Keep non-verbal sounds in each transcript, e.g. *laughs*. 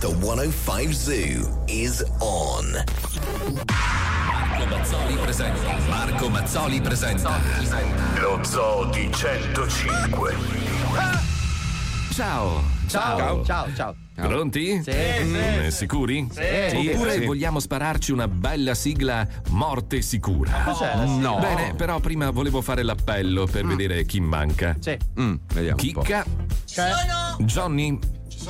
the 105 Zoo is on. Marco Mazzoli presenta. Marco Mazzoli presenta. Lo Zoo di 105. Ciao. Ciao, ciao, ciao. Pronti? Sì, Mm, sì. Sicuri? Sì. Oppure Sì. vogliamo spararci una bella sigla morte sicura? Cos'è sigla? No. Bene, però prima volevo fare l'appello per vedere chi manca. Sì. Mm, vediamo. Chicca, Sono. Johnny,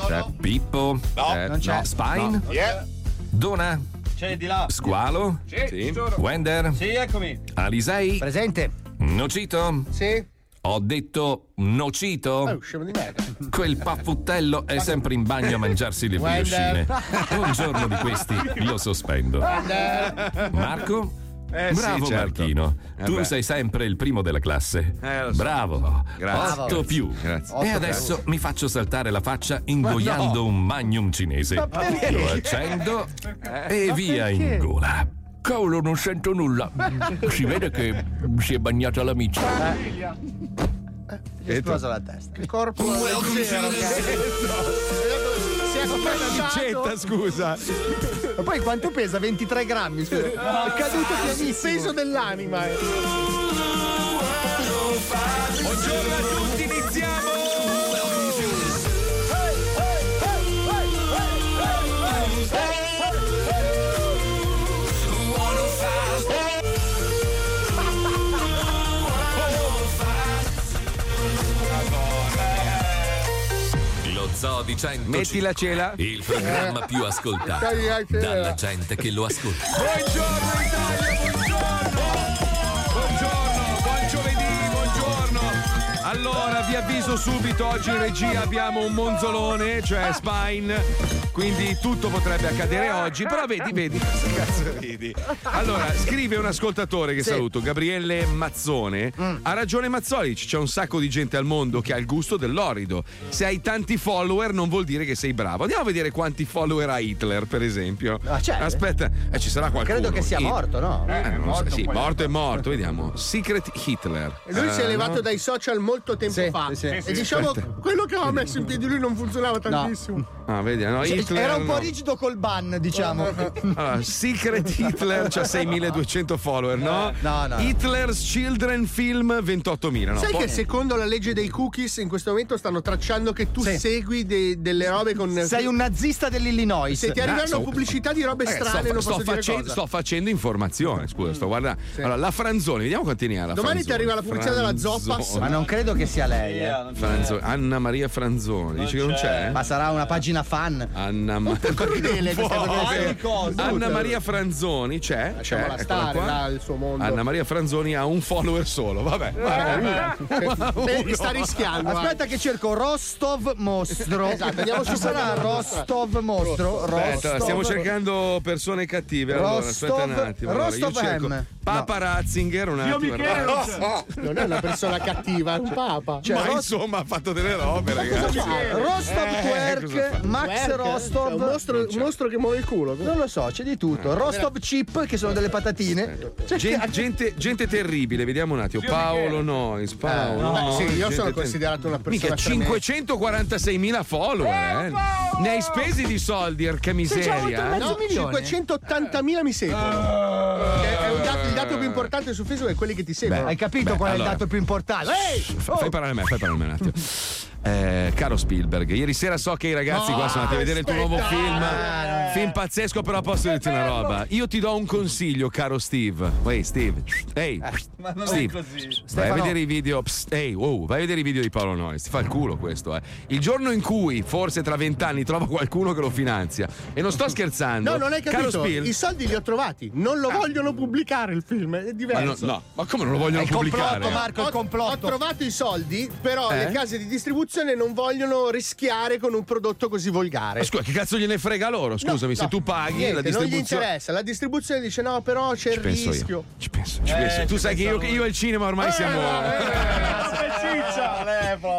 C'è. Pippo, No. Eh, Non c'è. Spine, No. Yeah. Dona, C'è di là. Squalo, Sì, sono. Wender, Sì, eccomi. Alisei, presente, Nocito. Sì. Ho detto nocito. Oh, scemo di merda. Quel paffuttello è sempre in bagno a mangiarsi le briochine. Un giorno di questi lo sospendo. Marco? Eh, sì, Bravo certo. Marchino, Eh tu beh. sei sempre il primo della classe. Eh, lo so. Bravo. Grazie. 8 più. Grazie. E adesso mi faccio saltare la faccia ingoiando un magnum cinese. Ma perché? Lo accendo e via in gola. Cavolo, non sento nulla. Si vede che si è bagnata la miccia. Gli è esplosa la testa. Il corpo Welcome to the *laughs* è Vicetta, affacciato. scusa. Ma poi quanto pesa? 23 grammi, scusa. È caduto Il pianissimo. peso dell'anima. eh. Buongiorno a tutti, iniziamo! Zoo di 100. Metti la cela. Il programma più ascoltato dalla gente che lo ascolta. Buongiorno Italia, buongiorno! Allora, vi avviso subito, oggi in regia abbiamo un monzolone, cioè Spine, quindi tutto potrebbe accadere oggi, però vedi, vedi, che cazzo ridi? Allora, scrive un ascoltatore che saluto, Gabriele Mazzone, ha ragione Mazzoli, c'è un sacco di gente al mondo che ha il gusto dell'orido. Se hai tanti follower non vuol dire che sei bravo. Andiamo a vedere quanti follower ha Hitler, per esempio. Ah, c'è? Aspetta, eh, ci sarà qualcuno. Credo che sia Hit- morto, no? eh, so, morto sì, morto è morto, vediamo. Secret Hitler. Lui si è Eh, levato no? dai social molto tempo Sì, fa. sì, sì. E Sì, diciamo quello che aveva messo in piedi lui non funzionava tantissimo. Ah, vedi, no, Hitler. Era un po' no. rigido col ban, diciamo. *laughs* Allora, Secret Hitler c'ha 6200 follower, no? No, no. Hitler's Children Film 28.000. No, Sai po- che secondo la legge dei cookies in questo momento stanno tracciando che tu Sì. segui de- delle robe con. Sei un nazista dell'Illinois. Se ti arrivano sto- pubblicità di robe Eh, strane, sto, non sto posso dire facendo, cosa. sto facendo informazione, scusa, sto guardando. Allora, la Franzoni, vediamo quanti ne ha la Domani ti Franzoni. arriva la pubblicità della Zoppa. Franzoni. Ma non credo che sia lei, eh. Franzoni. Anna Maria Franzoni, dici che non c'è? Ma sarà una pagina fan. Anna Maria. Anna Maria Franzoni c'è, c'è, Lasciamola eccola stare, là, il suo mondo. Anna Maria Franzoni ha un follower solo, vabbè. vabbè. Eh, sta rischiando. Aspetta che cerco Rostov Mostro. Esatto, andiamo Ci su sarà Rostov Mostro. Aspetta, Rostov- stiamo cercando persone cattive. Allora, aspetta un Rostov- attimo. Allora, io Rostov M. Papa Ratzinger, un attimo. Non è una persona cattiva, è un papa. Cioè, Ma Ros- insomma ha fatto delle robe, ragazzi. Rostov Eh, cosa Twerk, fa? Max è Rostov. Un mostro, un mostro che muove il culo. Non lo so, c'è di tutto. Rostov Chip, che sono delle patatine. Cioè, Gente, gente, gente terribile, vediamo un attimo. Paolo Nois, Paolo. Beh, Nois, sì, io gente sono considerato una persona Mica 546.000 follower, eh. Ne hai spesi di soldi, arca miseria. eh. No, 580.000 mi seguono. Che è un dato, importante su Facebook è quelli che ti seguono. Hai capito Beh, qual è allora. il dato più importante? Ehi! Fa- Fai parlare a me, fai parlare a me un attimo. *laughs* Eh, caro Spielberg, ieri sera so che i ragazzi qua sono andati a vedere il tuo nuovo film. Film pazzesco, però posso dirti una roba. Io ti do un consiglio, caro Steve. Ehi, Steve. Ehi, Ma non Steve. è così. Vai a vedere i video. Psst, ehi, wow, vai a vedere i video di Paolo Noyes. Ti fa il culo questo, eh. Il giorno in cui, forse tra vent'anni, trova qualcuno che lo finanzia. E non sto *laughs* scherzando. No, non hai Caro capito. Spiel- I soldi li ho trovati. Non lo vogliono pubblicare il film. È Ma diverso. no, no, ma come non lo vogliono È il pubblicare? complotto, Marco, il Ho, ho complotto. trovato i soldi, però Eh? le case di distribuzione non vogliono rischiare con un prodotto così volgare. Ma scusa, che cazzo gliene frega loro? Scusa, scusami, se tu paghi Niente, la non gli distribuzione. interessa. La distribuzione dice no, però c'è il penso io. rischio. Ci penso, ci penso. Tu sai che io, io e il cinema ormai siamo. *laughs*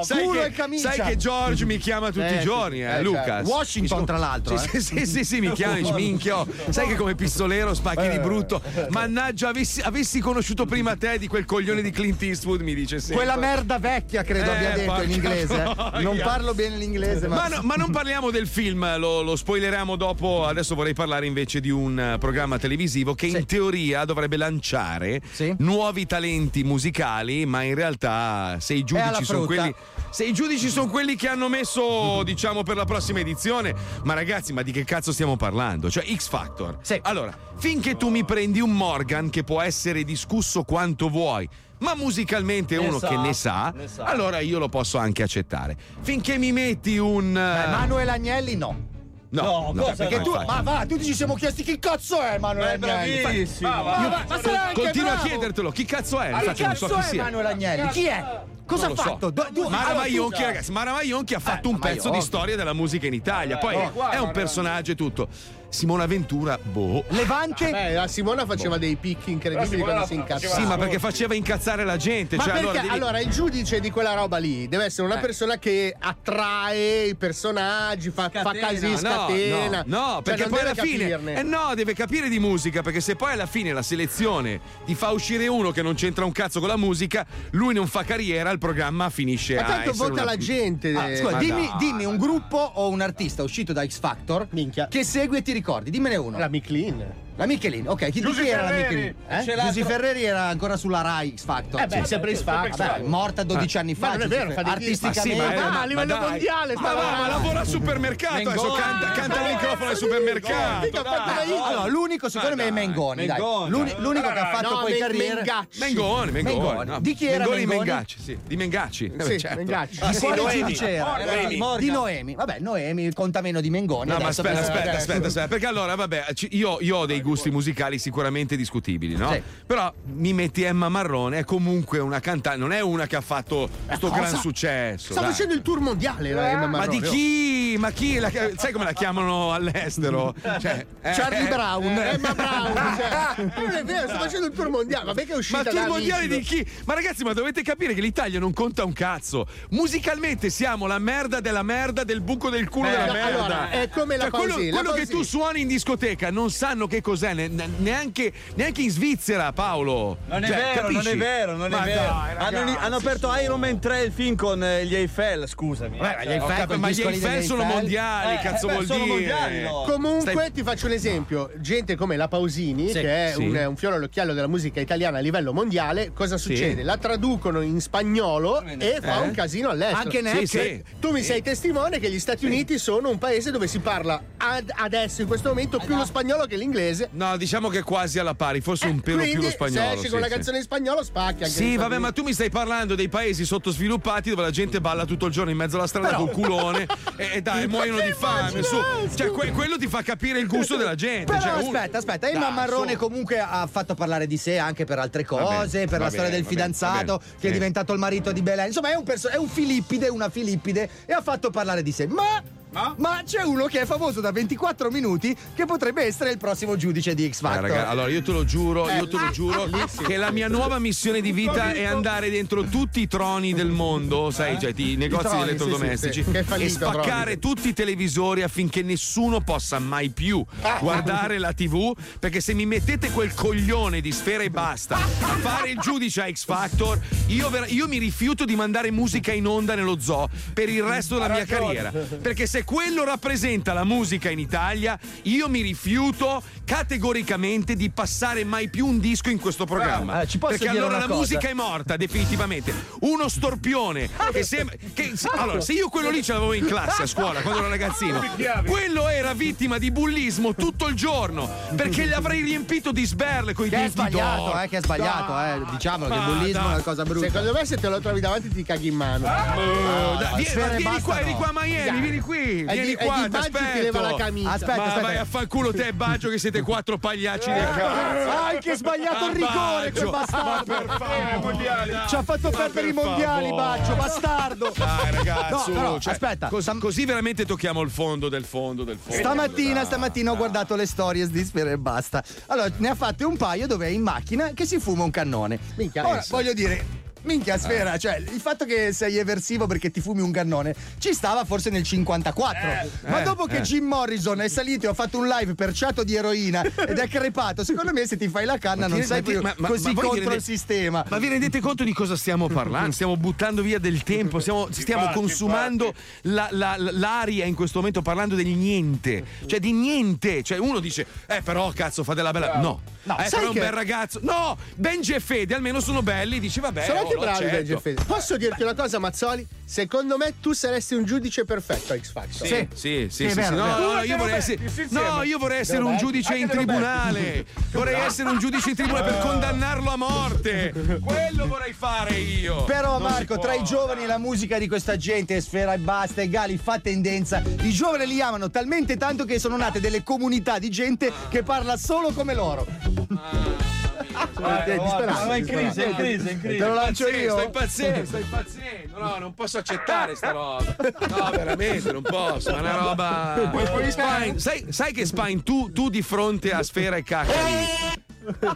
Sai Culo che, e camicia. sai che George mi chiama tutti Eh, i sì. giorni, eh, Eh, Lucas. certo. Washington, tra l'altro. Sì, eh. sì, sì, sì, sì, mi chiama dice, minchio. Sai che come pistolero spacchi di brutto. Mannaggia, avessi, avessi conosciuto prima te di quel coglione di Clint Eastwood, mi dice sempre. Quella merda vecchia, credo Eh, abbia detto in inglese. Eh. Non parlo bene l'inglese, ma. Ma, no- ma non parliamo del film, lo, lo spoileriamo dopo. Adesso vorrei parlare invece di un eh, programma televisivo che in teoria dovrebbe lanciare Sì. nuovi talenti musicali, ma in realtà se i giudici sono quelli. Se i giudici sono quelli che hanno messo, *laughs* diciamo, per la prossima edizione, ma ragazzi, ma di che cazzo stiamo parlando? Cioè, X Factor. Sì. Allora, finché tu mi prendi un Morgan che può essere discusso quanto vuoi. Ma musicalmente è uno che ne sa, allora io lo posso anche accettare. Finché mi metti un. Eh, eh, Manuel Agnelli no. No, no, Perché no, tu, ma va, tutti ci siamo chiesti chi cazzo è Manuel Agnelli. Bravissimo. Ma, ma, ma sarà anche Continua a bravo. chiedertelo, chi cazzo è? Ma chi Infatti non so cazzo chi è sia. Manuel Agnelli? Chi è? Cosa Non ha lo so. fatto? Do- Mara allora, Maionchi, ragazzi, Mara Maionchi ha fatto Eh, un pezzo di Maionchi. storia della musica in Italia. Poi è un personaggio e tutto. Simona Ventura, boh. Levante. Beh, la Simona faceva dei picchi incredibili quando si incazzava. Sì, ma perché faceva incazzare la gente. Ma cioè, perché allora, allora, devi- il giudice di quella roba lì deve essere una Eh. persona che attrae i personaggi, fa, fa casi, No, scatena. no, no, Cioè, perché non poi alla fine. capirne. Eh no, deve capire di musica. Perché se poi alla fine la selezione ti fa uscire uno che non c'entra un cazzo con la musica, lui non fa carriera, il programma finisce Ma a. tanto essere vota una- la gente. Ah, eh, scusa, ma dimmi, dai. dimmi un gruppo o un artista uscito da X Factor Minchia. che segue e ti ricordi. Dimmene uno. La Miclean. La Michelin, ok. Chi, di chi era la Michelin? Eh? Giusy Ferreri era ancora sulla Rai X Factor. Eh beh, sempre X Factor. Vabbè, morta 12 anni fa. Ma non è vero, fa artisticamente. Ma sì, ma- Ah, ma a livello dai. mondiale Ma sta va, ma lavora al supermercato, adesso canta, canta al microfono al supermercato. Allora, l'unico secondo me è Mengoni. dai. L'unico che ha fatto poi carriera. Mengacci. Mengoni, Mengoni. Di chi era Mengoni? Mengoni? Mengacci, sì. Di Mengacci. Eh, Sì, certo. Mengacci. Di quale Noemi. Di Noemi. Vabbè, Noemi conta meno di Mengoni. No, ma aspetta, aspetta, aspetta, aspetta, perché allora, vabbè, io ho dei gusti musicali sicuramente discutibili, no? Sì. Però mi metti Emma Marrone, è comunque una cantante, non è una che ha fatto sto cosa? gran successo. Sta dai. facendo il tour mondiale la Emma Ma Marrone, di oh. chi? Ma chi? La- sai come la chiamano all'estero? Cioè, eh, Charlie eh, Brown. Emma Brown, cioè, *laughs* non è vero, sta facendo il tour mondiale. Vabbè che è uscita Ma da tour mondiale di chi? Ma ragazzi, ma dovete capire che l'Italia non conta un cazzo. Musicalmente siamo la merda della merda del buco del culo Eh, della no, merda. allora, è come la Cioè, quello, la quello che tu suoni in discoteca non sanno che cos'è, ne- ne- neanche, neanche in Svizzera, Paolo. Non è Cioè, vero, capisci? non è vero, non è Ma vero. dai, hanno, ragazzi, hanno aperto Iron Man 3 il film con eh, gli Eiffel, scusami. Beh, gli Ho Eiffel, capito, ma gli Eiffel sono Eiffel. mondiali, Eh, cazzo beh, vuol sono dire? mondiali, no. Comunque Stai- ti faccio un esempio, gente come la Pausini, Sì. che è Sì. un, un fiore all'occhiello della musica italiana a livello mondiale, cosa Sì. succede? La traducono in spagnolo e fa Eh? un casino all'estero. Anche Sì, sì. Tu mi sei testimone che gli Stati Uniti sono un paese dove si parla ad- adesso, in questo momento, più lo spagnolo che l'inglese. No, diciamo che quasi alla pari, forse un pelo più lo spagnolo. se esci sì, con la sì. canzone in spagnolo, spacchi anche Sì, vabbè, ma tu mi stai parlando dei paesi sottosviluppati dove la gente balla tutto il giorno in mezzo alla strada col culone e, e dai, *laughs* muoiono di fame. Su. Cioè, que- quello ti fa capire il gusto della gente. Però Cioè, un- aspetta, aspetta, Emma Dai, Marrone su. comunque ha fatto parlare di sé anche per altre cose, bene, per la storia bene, del va bene, fidanzato bene, che è diventato il marito di Belen. Insomma, è un, perso- è un Filippide, una Filippide e ha fatto parlare di sé. Ma ma? C'è uno che è famoso da 24 minuti che potrebbe essere il prossimo giudice di X Eh, Factor. raga, allora io te lo giuro, io Eh, te lo giuro che la mia nuova missione di vita è andare dentro tutti i troni del mondo, sai, cioè i negozi troni, di elettrodomestici sì, sì, è e fallito, spaccare Troni. tutti i televisori affinché nessuno possa mai più guardare la TV, perché se mi mettete quel coglione di sfera e basta a fare il giudice a X Factor, io, ver- io mi rifiuto di mandare musica in onda nello zoo per il resto della mia carriera, perché se quello rappresenta la musica in Italia, io mi rifiuto categoricamente di passare mai più un disco in questo programma. Eh, ci posso perché dire allora una la cosa? musica è morta, definitivamente. Uno storpione che sembra. che- se- allora, se io quello lì ce l'avevo in classe a scuola quando ero ragazzino, quello era vittima di bullismo tutto il giorno perché gli avrei riempito di sberle con i denti sbagliato, d'oro. eh, che è sbagliato, eh. Diciamolo che il bullismo dai. è una cosa brutta. Secondo me se te lo trovi davanti ti caghi in mano. Oh, dai, no, vieni, vieni qua, vieni no. qua a Miami, vieni qui. Qui, È vieni di- qua, di ti aspetto. leva la camicia. Aspetta, Ma aspetta. vai a fanculo te e Baggio che siete quattro pagliacci del cazzo. Ah, che sbagliato il rigore quel bastardo. Ma per favore. Ci ha fatto perdere i mondiali. Baggio, bastardo. Dai ragazzi, No, però, cioè, aspetta, cos- stam- così veramente tocchiamo il fondo del fondo del fondo. Stamattina, Dai, stamattina ho guardato le stories di Sfera e basta. Allora, ne ha fatte un paio dove è in macchina che si fuma un cannone. Minchia, Ora, eh, voglio dire. Minchia sfera, cioè il fatto che sei eversivo perché ti fumi un cannone ci stava forse nel 54. Ma eh, dopo che eh. Jim Morrison è salito e ha fatto un live perciato di eroina ed è crepato, secondo me se ti fai la canna non Ma sei più ma- ma- così ma vi contro il sistema. Ma vi rendete conto di cosa stiamo parlando? Stiamo buttando via del tempo, stiamo, stiamo consumando la- la- l'aria in questo momento parlando del niente. Cioè di niente. Cioè uno dice, eh però cazzo fa della bella... No. No, eh, però è un che- bel ragazzo. No, Benji e Fede almeno sono belli. Dici, vabbè, Sono lo bravi e Fede. Posso dirti una cosa, Mazzoli? Secondo me tu saresti un giudice perfetto a X Factor. Sì, sì, sì, sì, è vero, sì. è No, no, no, io vorrei essere, no, io vorrei essere un giudice in tribunale. Vorrei essere un giudice in tribunale per condannarlo a morte. Quello vorrei fare io. Però Non Marco, tra i giovani e la musica di questa gente, Sfera e Basta e Gali fa tendenza, i giovani li amano talmente tanto che sono nate delle comunità di gente che parla solo come loro. È disperato. Ma è in crisi, è in crisi, è in Te crisi. lo lancio io. Sto impazzendo, sto impazzendo. No, non posso accettare sta roba. No, veramente, non posso. È una roba. Spine, sai, sai che Spine, tu, tu di fronte a Sfera e Caccari.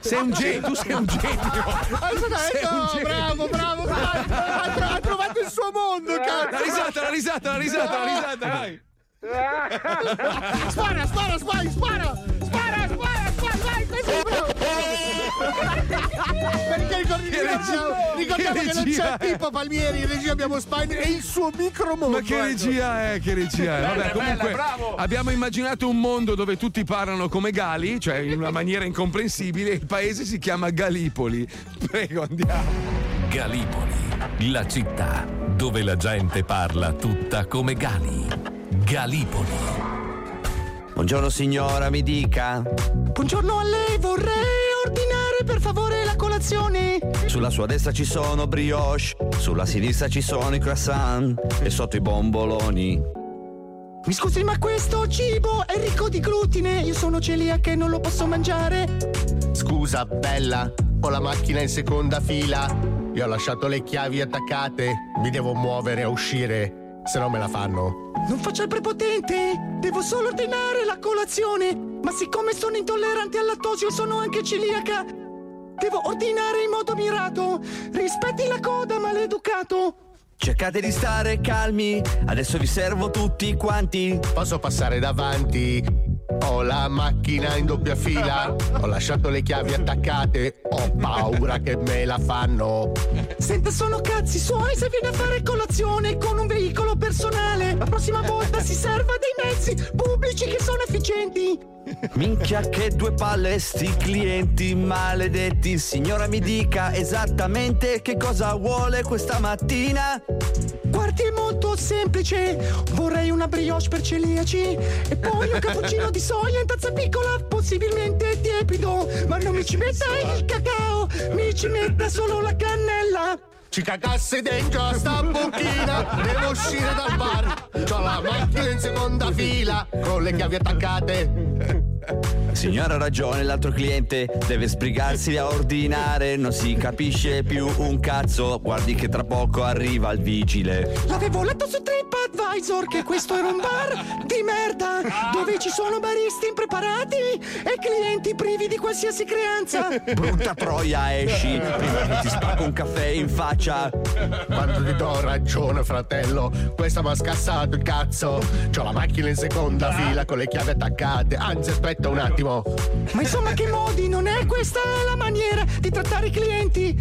Sei un genio, tu sei un genio. Sei un Ecco, genio. bravo, bravo, bravo. Ha, tro- ha trovato il suo mondo, La cazzo. risata, la risata, la risata, la risata. Spara, spara, spara, spara. Spara, spara, Perché ricordiamo, ricordiamo che che, non c'è Pippo Palmieri, in regia abbiamo Spine e il suo micromondo. Ma che regia è? Che regia è? Vabbè, comunque abbiamo immaginato un mondo dove tutti parlano come gali, cioè in una maniera incomprensibile, e il paese si chiama Galipoli. Prego, andiamo. Galipoli, la città dove la gente parla tutta come Gali. Galipoli. Buongiorno signora, mi dica. Buongiorno a lei, vorrei ordinare per favore la colazione. Sulla sua destra ci sono brioche, sulla sinistra ci sono i croissant e sotto i bomboloni. Mi scusi, ma questo cibo è ricco di glutine. Io sono celiaca e non lo posso mangiare. Scusa, bella, ho la macchina in seconda fila. Io ho lasciato le chiavi attaccate. Mi devo muovere a uscire, se no me la fanno. Non faccia il prepotente, devo solo ordinare la colazione. Ma siccome sono intollerante al lattosio e sono anche celiaca, devo ordinare in modo mirato. Rispetti la coda, maleducato. Cercate di stare calmi, adesso vi servo tutti quanti. Posso passare davanti? Ho la macchina in doppia fila. Ho lasciato le chiavi attaccate. Ho paura che me la fanno. Senta, sono cazzi suoi se viene a fare colazione con un veicolo personale. La prossima volta si serva dei mezzi pubblici che sono efficienti. Minchia che due palle sti clienti maledetti. Signora mi dica esattamente che cosa vuole questa mattina. Guardi, è molto semplice. Vorrei una brioche per celiaci e poi un cappuccino di soia in tazza piccola, possibilmente tiepido. Ma non mi ci metta il cacao, mi ci metta solo la cannella. Ci cagasse dentro a sta bocchina. Devo uscire dal bar. C'ho la macchina in seconda fila. Con le chiavi attaccate. Signora ha ragione, l'altro cliente deve sbrigarsi a ordinare. Non si capisce più un cazzo. Guardi che tra poco arriva il vigile. L'avevo letto su TripAdvisor che questo era un bar di merda dove ci sono baristi impreparati e clienti privi di qualsiasi creanza. Brutta troia, esci. Prima che ti spacco un caffè in faccia. Quando ti do ragione, fratello. Questa mi ha scassato il cazzo. C'ho la macchina in seconda fila con le chiavi attaccate. Anzi, aspetta un attimo. Ma insomma che modi, non è questa la maniera di trattare i clienti?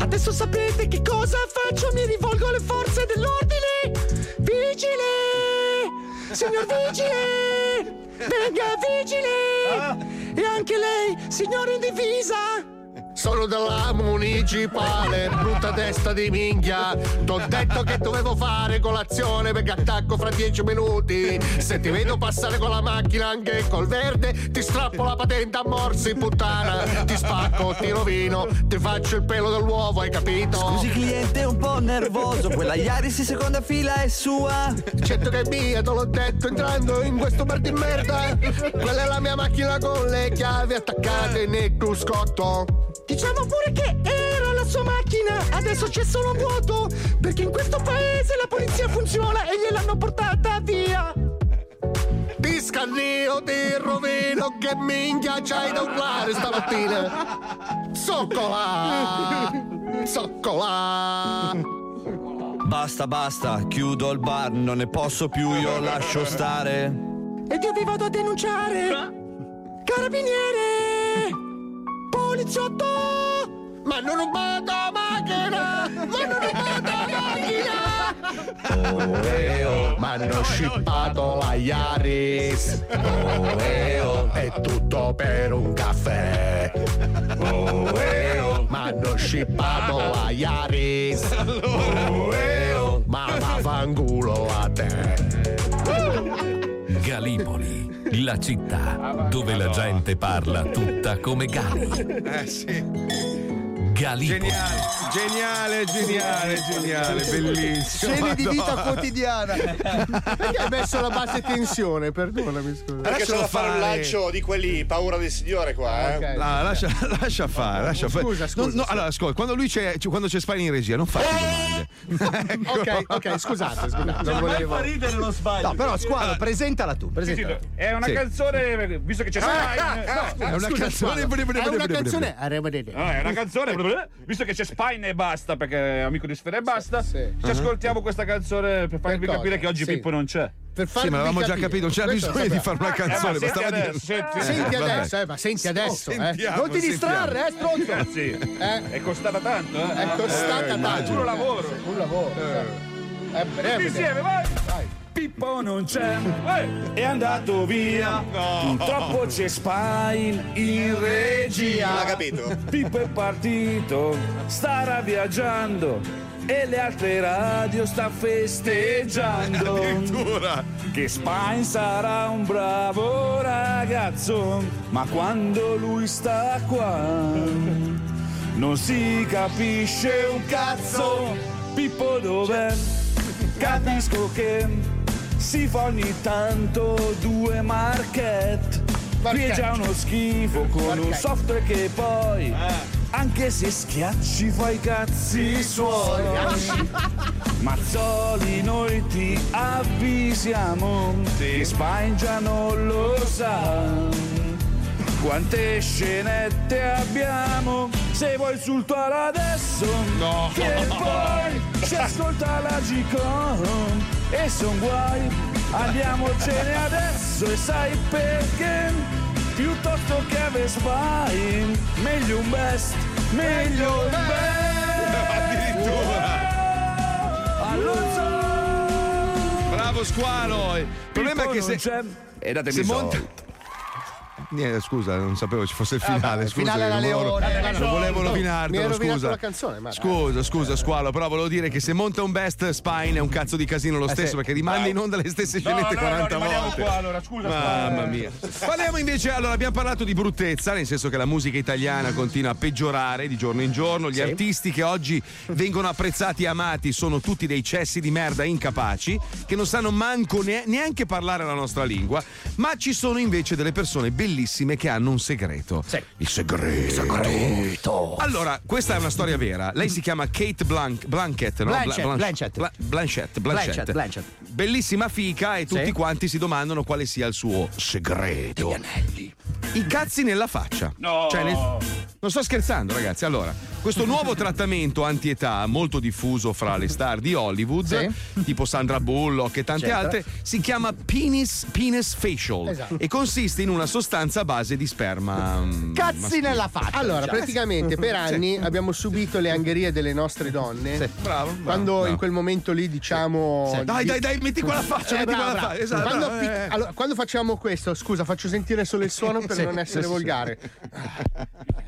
Adesso sapete che cosa faccio? Mi rivolgo alle forze dell'ordine! Vigile! Signor Vigile! Venga, vigile! E anche lei, signore in divisa! Sono della municipale, brutta testa di minchia. T'ho detto che dovevo fare colazione perché attacco fra dieci minuti. Se ti vedo passare con la macchina anche col verde, ti strappo la patente a morsi, puttana. Ti spacco, ti rovino, ti faccio il pelo dell'uovo, hai capito? Scusi cliente un po' nervoso, quella Iaris in seconda fila è sua. Certo che è mia, te l'ho detto entrando in questo bar di merda. Quella è la mia macchina con le chiavi attaccate nel cruscotto. Diciamo pure che era la sua macchina, adesso c'è solo un vuoto, perché in questo paese la polizia funziona e gliel'hanno portata via. Ti scannio, ti rovino, che minchia c'hai da urlare stamattina? Zoccola! Zoccola! Basta, basta, chiudo il bar, non ne posso più, io lascio stare. Ed io vi vado a denunciare. Carabiniere! Poliziotto! Ma non rubato macchina! Ma non rubato macchina! Oh, eh, oh, m'hanno scippato la Yaris! Oh, eh, oh, è tutto per un caffè! Oh, eh, oh, m'hanno scippato la Yaris! Oh, eh, oh, ma vaffanculo a te! Galipoli, la città dove la gente parla tutta come Gali. Eh sì. Galipoli. Geniale, geniale, geniale, geniale, bellissimo. Scene di vita quotidiana. Perché hai messo la bassa tensione? Perdonami, scusa. Perché c'è da fare un lancio di quelli paura del signore qua, eh. Ok. No, lascia, lascia fare, lascia fare. Scusa, scusa, No, no, sì. allora, ascolta, quando lui c'è, cioè, quando c'è Spine in regia, non fai domande. *laughs* Ecco. Ok, ok, scusate, scusate. Non volevo. Fa ridere lo sbaglio. No, però squalo, presentala tu. Presentala. È una Sì. canzone, visto che c'è Spine. no, È una Scusa, canzone. È una canzone. È una canzone, visto che c'è Spine e basta, perché è amico di Sfera e basta, Sì. ci ascoltiamo questa canzone per farvi cosa? capire che oggi Sì. Pippo non c'è. Per farvi Sì, ma l'avevamo già capire. capito, non c'era Questo bisogno di fare una Eh, canzone, ma senti bastava dire. adesso, senti- Senti adesso, eh, ma senti adesso, eh. Non ti distrarre, eh, stronzo. Ragazzi, Eh? è costata tanto, eh? È costata tanto. immagino. Puro lavoro. Un lavoro. È breve. Insieme, vai! Pippo non c'è, è andato via. Purtroppo c'è Spine in regia. Non capito? Pippo è partito, starà viaggiando e le altre radio sta festeggiando. Addirittura. Che Spine sarà un bravo ragazzo, ma quando lui sta qua non si capisce un cazzo. Pippo dov'è? Capisco che si fa ogni tanto due marchette. Qui è già uno schifo con un software che poi, anche se schiacci, fa i cazzi suoi. *laughs* Mazzoli, noi ti avvisiamo che Spine già non lo sa. Quante scenette abbiamo? Se vuoi sul tuo adesso, che poi ci ascolta la G-Con e son guai. Andiamocene adesso e sai perché? Piuttosto che avere Spine, meglio un best, meglio un best. Addirittura. Alonso! Bravo squalo. Il problema è che se. E datemi se monta-. Niente, scusa, non sapevo ci fosse il finale. scusa, finale alla non volevo-. Non volevo Mi rovinartelo, scusa. la canzone, ma- Scusa, scusa, squalo, però volevo dire che se monta un best Spine è un cazzo di casino lo stesso perché rimanda in onda le stesse scenette 40 volte. qua allora, scusa. Mamma mia. Parliamo invece, allora abbiamo parlato di bruttezza, nel senso che la musica italiana continua a peggiorare di giorno in giorno, gli artisti che oggi vengono apprezzati e amati sono tutti dei cessi di merda incapaci, che non sanno manco ne- neanche parlare la nostra lingua, ma ci sono invece delle persone bellissime che hanno un segreto. Il segreto. Allora, questa è una storia vera. Lei si chiama Kate Blank- Blanchett, no? Blanchett, Bla- Blanchett. Bla- Blanchett, Blanchett. Blanchett, Blanchett. Bellissima fica e tutti Sì. quanti si domandano quale sia il suo segreto. I cazzi nella faccia. No. Cioè, nel- Non sto scherzando, ragazzi. Allora, questo *laughs* nuovo trattamento anti-età, molto diffuso fra le star di Hollywood, tipo Sandra Bullock e tante Certo. altre, si chiama penis, penis facial Esatto. e consiste in una sostanza a base di sperma. mm, Cazzi maschile. nella faccia. Allora, praticamente per *laughs* anni abbiamo subito le angherie delle nostre donne. Bravo, bravo, Quando bravo. in quel momento lì diciamo. Dai, di- dai, dai, metti quella faccia, Eh, metti quella faccia. Esatto. Quando, no, pic- eh. allora, quando facciamo questo, scusa, faccio sentire solo il suono per non essere volgare. *laughs*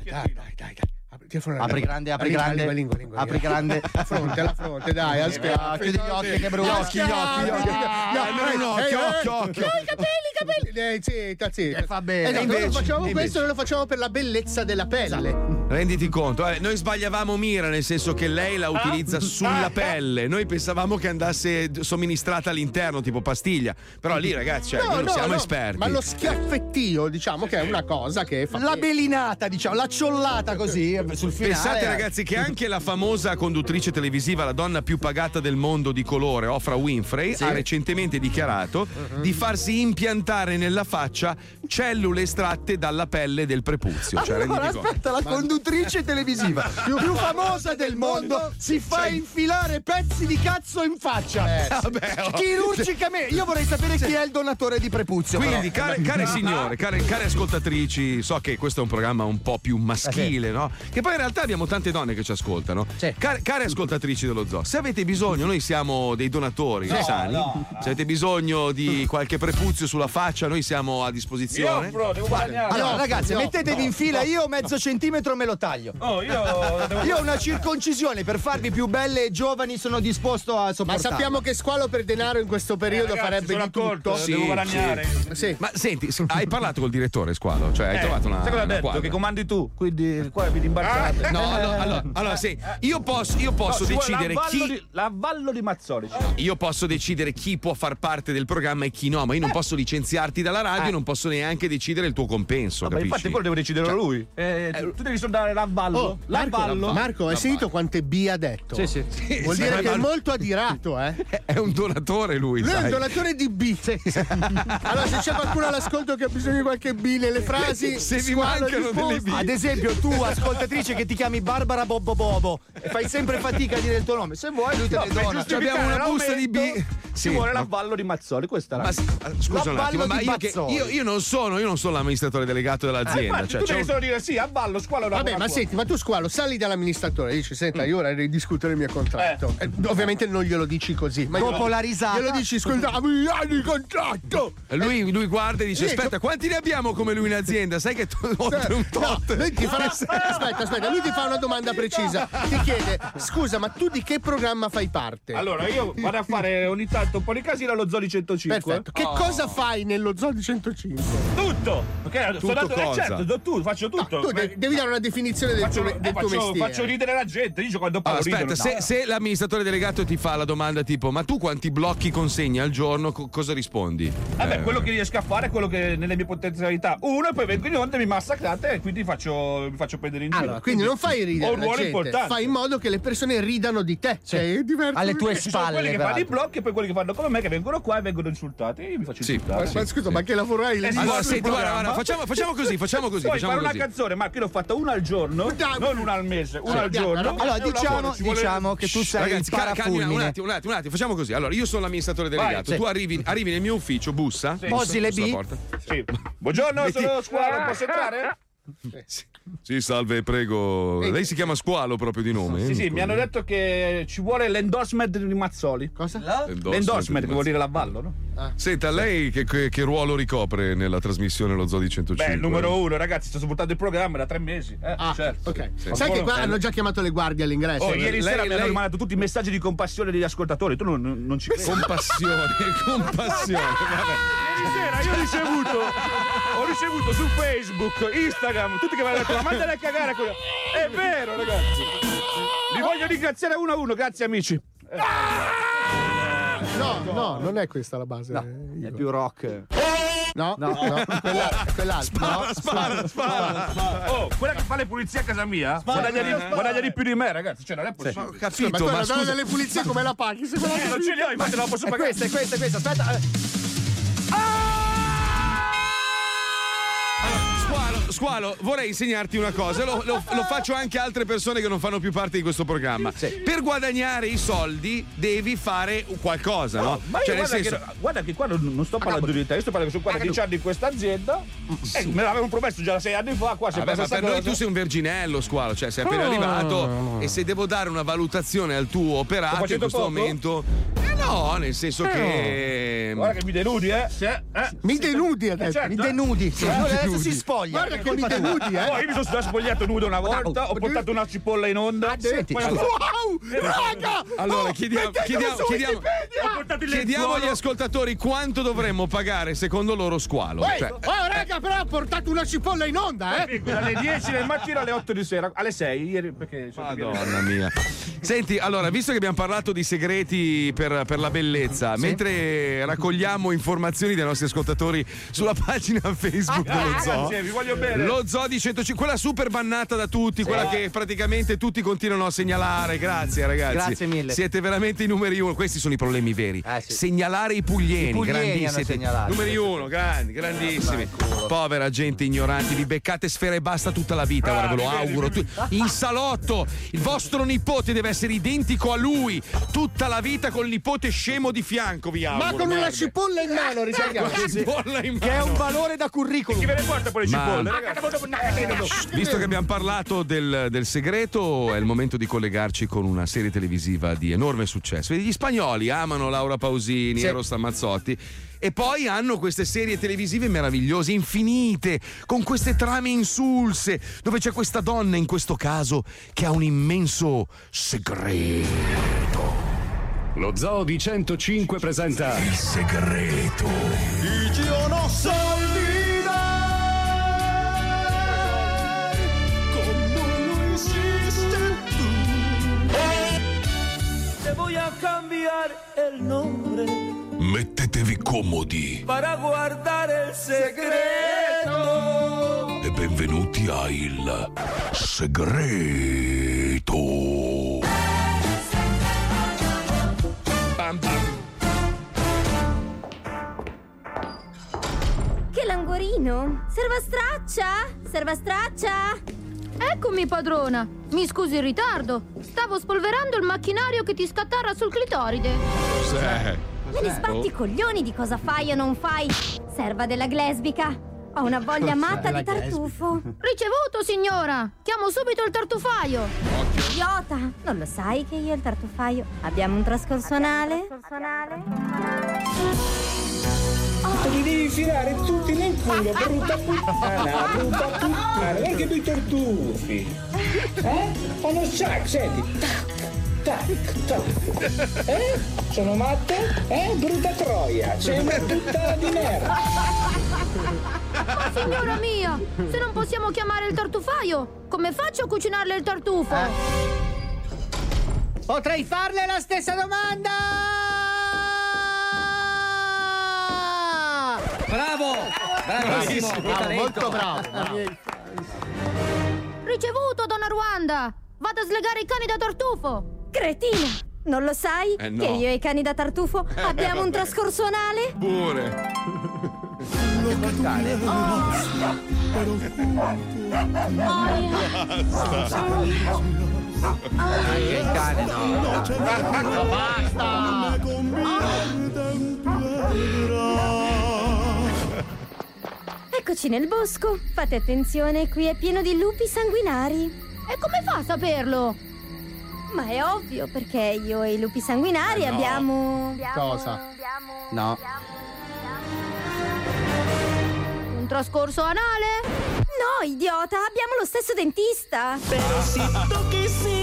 Dai, dai, dai, dai. Fronte. Apri grande, apri grande. lingua, lingua, lingua, Apri grande. *laughs* La fronte, la fronte, dai, a schiaffi. chiudi gli occhi, che brutto. Gli Occhi, gli occhi, gli occhi. No, no, no, eh, occhio, eh, occhio, eh, occhio. no, i capelli, i capelli. Eh, zitta, zitta. E fa bene. Eh, no, Invece, facciamo questo, noi lo facciamo per la bellezza della pelle. Renditi conto, eh, noi sbagliavamo mira nel senso che lei la utilizza sulla *laughs* pelle. Noi pensavamo che andasse somministrata all'interno, tipo pastiglia. Però lì, ragazzi, cioè, noi non siamo esperti. Ma lo schiaffettio, diciamo che è una cosa che fa. La belinata, diciamo, la ciollata così eh, sul finale. Pensate eh. ragazzi che anche la famosa conduttrice televisiva, la donna più pagata del mondo di colore, Ofra Winfrey, ha recentemente dichiarato di farsi impiantare nella faccia cellule estratte dalla pelle del prepuzio. Cioè, Allora, aspetta, la conduttrice televisiva *laughs* più, più famosa del mondo si fa infilare pezzi di cazzo in faccia. Vabbè, oh. Chirurgicamente. Io vorrei sapere chi è il donatore di prepuzio. Quindi, però. care, care signore, care, care ascoltatrici, so che questo è un programma un po' più maschile, no? Che poi in realtà abbiamo tante donne che ci ascoltano. Sì. Care, care ascoltatrici dello zoo, se avete bisogno, noi siamo dei donatori sani. Se avete bisogno di qualche prepuzio sulla faccia, noi siamo a disposizione. devo guadagnare. Allora, No, ragazzi, no, mettetevi in fila, io mezzo centimetro me lo taglio. Oh, io Io ho una circoncisione per farvi più belle e giovani, sono disposto a Ma sopportarla. sappiamo che Squalo per denaro in questo periodo Eh, ragazzi, farebbe sono di accorto, tutto. devo guadagnare. Sì. Ma senti, hai parlato col direttore Squalo? Cioè, hai Eh, trovato una. sai cosa ha detto? quadra? Che comandi tu, quindi qua vi rimbarcate. No, allora, *laughs* allora, allora, sì, io posso, io posso vuole decidere l'avvallo chi. di- l'avvallo di Mazzoli. Io posso decidere chi può far parte del programma e chi no, ma io non posso licenziarti dalla radio, non posso neanche decidere il tuo compenso. Ma capisci? infatti quello deve decidere lui. Eh, tu- tu devi soldare l'avvallo. Oh, Marco, l'avvallo. Marco, hai sentito quante B ha detto? Sì, sì. Vuol sì, dire che è molto adirato, eh? *laughs* È un donatore lui, Lui è un donatore di B. *laughs* allora, se c'è qualcuno all'ascolto che ha bisogno di qualche B nelle frasi, Se vi mancano delle B. Ad esempio, tu, ascoltatrice che ti chiami Barbara Bobbo Bobo e fai sempre fatica a dire il tuo nome, se vuoi lui te ne dona. Cioè, abbiamo una busta di B. Ci *laughs* Sì, vuole ma- l'avvallo di Mazzoli, questa è la Ma scusa un attimo, ma di io, io- io non sono, io non sono l'amministratore delegato Eh, dell'azienda. infatti, cioè, tu devi solo dire sì, avvallo, squalo Vabbè, ma qua. senti, ma tu squalo, sali dall'amministratore e dici, senta, io vorrei ridiscutere il mio contratto. Eh, ovviamente non glielo dici così. Ma Dopo glielo- la risata. Glielo dici, scusami, anni di contratto! lui, lui guarda e dice: Sì, Aspetta, quanti ne abbiamo come lui in azienda? Sai che tu *laughs* oltre un No, tot. lui ti fa una- *laughs* aspetta, aspetta, lui ti fa una domanda precisa. Ti chiede: scusa, ma tu di che programma fai parte? Allora, io vado a fare ogni tanto un po' di casino allo Zoli 105. Perfetto. Che cosa fai nello Zodi 105? Tutto! Ok, Tutto sono dato, eh, cosa? certo, do tutto, faccio tutto. Tu de- devi dare una definizione del, faccio, tuo, eh, del tuo faccio- mestiere. faccio ridere la gente. Dice quando parlo Allora, aspetta, ridono. se, se l'amministratore delegato ti fa la domanda tipo: Ma tu quanti blocchi consegni al giorno? Co- cosa rispondi? Vabbè, Eh, quello che riesco a fare è quello che nelle mie potenzialità. Uno, e poi vengo in onda, mi massacrate e quindi faccio, mi faccio prendere in giro. Allora, quindi non fai ridere Ho un ruolo importante. fai in modo che le persone ridano di te. Cioè, è diverso. Alle tue Ci sono spalle, quelli che fanno i blocchi e poi quelli che fanno come me che vengono qua e vengono insultati. E io mi faccio Sì. insultare. Ma scusa, ma che lavoro hai? Eh, sì, Allora, senti, guarda, guarda, facciamo, facciamo così, facciamo così. Puoi facciamo fare così. una canzone, ma che l'ho fatta una al giorno, Dai. non una al mese, una al giorno. allora, diciamo, diciamo che tu sei Ragazzi, il calmi, un parafulmine. attimo, un attimo, un attimo, facciamo così. Allora, io sono l'amministratore delegato. sì. Tu arrivi, arrivi nel mio ufficio, bussa. Sì. Posi le B. Sì. Buongiorno, sono Squalo, posso *laughs* entrare? Sì, salve, prego. Lei si chiama Squalo proprio di nome? Sì, sì, mi hanno detto che ci vuole l'endorsement di Mazzoli. Cosa? L'endorsement, che vuol dire l'avvallo, no? Senta, lei che, che- che ruolo ricopre nella trasmissione Lo Zodi 105? Beh, il numero uno, ragazzi, sto supportando il programma da tre mesi. Eh, Ah, certo. ok. Sì. Sai che qua Eh, hanno già chiamato le guardie all'ingresso. Oh, ieri lei- sera mi lei- hanno mandato tutti i messaggi di compassione degli ascoltatori. Tu non, non- non ci credi. Compassione, *laughs* compassione. Vabbè. Ieri sera io ho ricevuto, ho ricevuto su Facebook, Instagram, tutti che mi hanno detto ma mandali a cagare quello. È vero, ragazzi. Vi voglio ringraziare uno a uno, grazie amici. No, no, non è questa la base. È più rock. No, no, no, quella, quell'altra. No, Spara, spara. Oh, quella che fa le pulizie a casa mia guadagna di, guadagna di più di me, ragazzi. Cioè, non è possibile. Ma capito, ma la donna scusa. delle pulizie come la paghi? Se Eh, non ce li ho, infatti non la posso È pagare. questa, è questa, è questa. Aspetta. Squalo, vorrei insegnarti una cosa. Lo, lo- lo faccio anche a altre persone che non fanno più parte di questo programma. Per guadagnare i soldi devi fare qualcosa, no? Ma io Cioè, guarda, senso. che, guarda che qua non, sto parlando di te, io sto parlando che sono 14 anni in questa azienda. Eh, me l'avevano promesso già sei anni fa, qua si è Vabbè, ma per noi cosa. tu sei un verginello, squalo, cioè sei appena arrivato e se devo dare una valutazione al tuo operato in questo poco? momento. Eh No, nel senso che. Guarda che mi denudi, eh? Mi denudi adesso, certo. mi denudi. Sì, Eh, adesso si spoglia. Guarda colpa tua. denudi, eh. Oh, io mi sono spogliato nudo una volta, ho portato una cipolla in onda. Senti, poi- wow, raga! Allora, Oh, chiediamo, chiediamo! Ho agli ascoltatori quanto dovremmo pagare secondo loro squalo. Cioè, Oh, raga, però ha portato una cipolla in onda, eh? Dalle 10 del mattino alle 8 di sera, alle 6 ieri perché Madonna mia. Senti, allora, visto che abbiamo parlato di segreti per, per la bellezza, mentre raccogliamo informazioni dai nostri ascoltatori sulla pagina Facebook Ah, dello zoo, grazie, vi voglio bene. Lo zoo di 105, quella super bannata da tutti, quella che praticamente tutti continuano a segnalare. Grazie, ragazzi. Grazie mille. Siete veramente i numeri uno. Questi sono i problemi veri. Eh, sì. Segnalare i puglieni, I puglieni grandissimi. hanno segnalato. Numeri uno, grandi, grandissimi. Povera gente ignorante, vi beccate sfera e basta tutta la vita, guarda, ve lo auguro. Tu- in salotto, il vostro nipote deve essere identico a lui, tutta la vita col nipote scemo di fianco, vi auguro. Ma con una merda. cipolla in mano, ricordiamo. Con la cipolla in Che è mano. un valore da curriculum. Chi ve ne porta poi le Ma- cipolle? Ragazzi? Visto che abbiamo parlato del, del segreto, è il momento di collegarci con una serie televisiva di enorme successo. Gli spagnoli amano Laura Pausini Sì. e Rosta Mazzotti. E poi hanno queste serie televisive meravigliose, infinite, con queste trame insulse, dove c'è questa donna, in questo caso, che ha un immenso segreto. Lo Zoo di 105 presenta Il segreto. Io non cambiar el nombre Mettetevi comodi para guardar el secreto. e benvenuti a Il segreto. Che languorino! Serva straccia! Serva straccia! Eccomi, padrona. Mi scusi il ritardo. Stavo spolverando il macchinario che ti scattarra sul clitoride. Cos'è? Me ne sbatti i coglioni di cosa fai o non fai! Serva della glesbica! Ho una voglia matta di tartufo! Ricevuto, signora. Chiamo subito il tartufaio. Idiota! Non lo sai che io e il tartufaio abbiamo un trascorso anale? Te li devi filare tutti nel culo, brutta puttana, brutta puttana. Guarda che due tartufi. Eh? Fanno sac, senti. Tac, tac, tac. Eh? Sono matte? Eh? Brutta troia. Sei una puttana di merda. Ma signora mia, se non possiamo chiamare il tartufaio, come faccio a cucinarle il tartufo? Potrei farle la stessa domanda! Bravo! Bravissimo! Bravo, molto bravo. *laughs* bravo. Ricevuto, donna Ruanda. Vado a slegare i cani da tartufo. Cretina! Non lo sai? Eh, no. Che io e i cani da tartufo abbiamo un trascorso anale? Pure. Anche il cane no. Eccoci nel bosco. Fate attenzione, qui è pieno di lupi sanguinari. E come fa a saperlo? Ma è ovvio, perché io e i lupi sanguinari abbiamo... Cosa? No. Un trascorso anale? No, idiota, abbiamo lo stesso dentista. Pero si tú quisieras.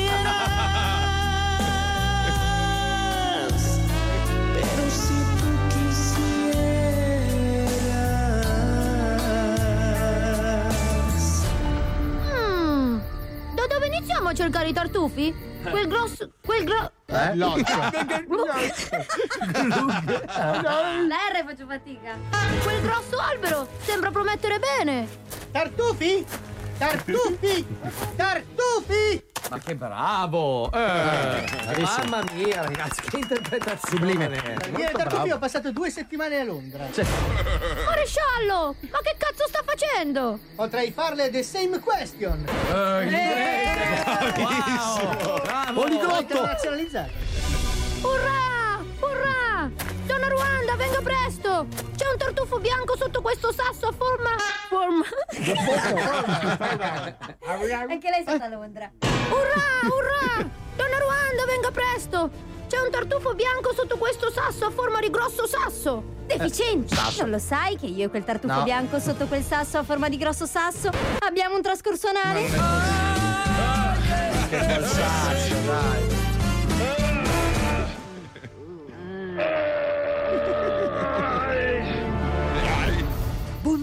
A cercare i tartufi? Quel grosso. quel gro. Eh? *laughs* L'occhio. *laughs* La R faccio fatica. Quel grosso albero sembra promettere bene. Tartufi? Tartufi! Tartufi! Ma che bravo! Eh, Mamma mia, ragazzi, che interpretazione! Io e Tartufi ho passato due settimane a Londra. Maresciallo! Ma che cazzo sta facendo? Potrei farle the same question. Bravo! Internazionalizzata. Urrà! Urrà! Donna Ruanda, venga presto! C'è un tartufo bianco sotto questo sasso a forma. forma. *laughs* Anche lei è stata a Londra. Urrà! Urrà! Donna Ruanda, venga presto! C'è un tartufo bianco sotto questo sasso a forma di grosso sasso! Deficiente! Sasso. Non lo sai che io e quel tartufo No. bianco sotto quel sasso a forma di grosso sasso abbiamo un trascorso anale? Che bel sasso, dai.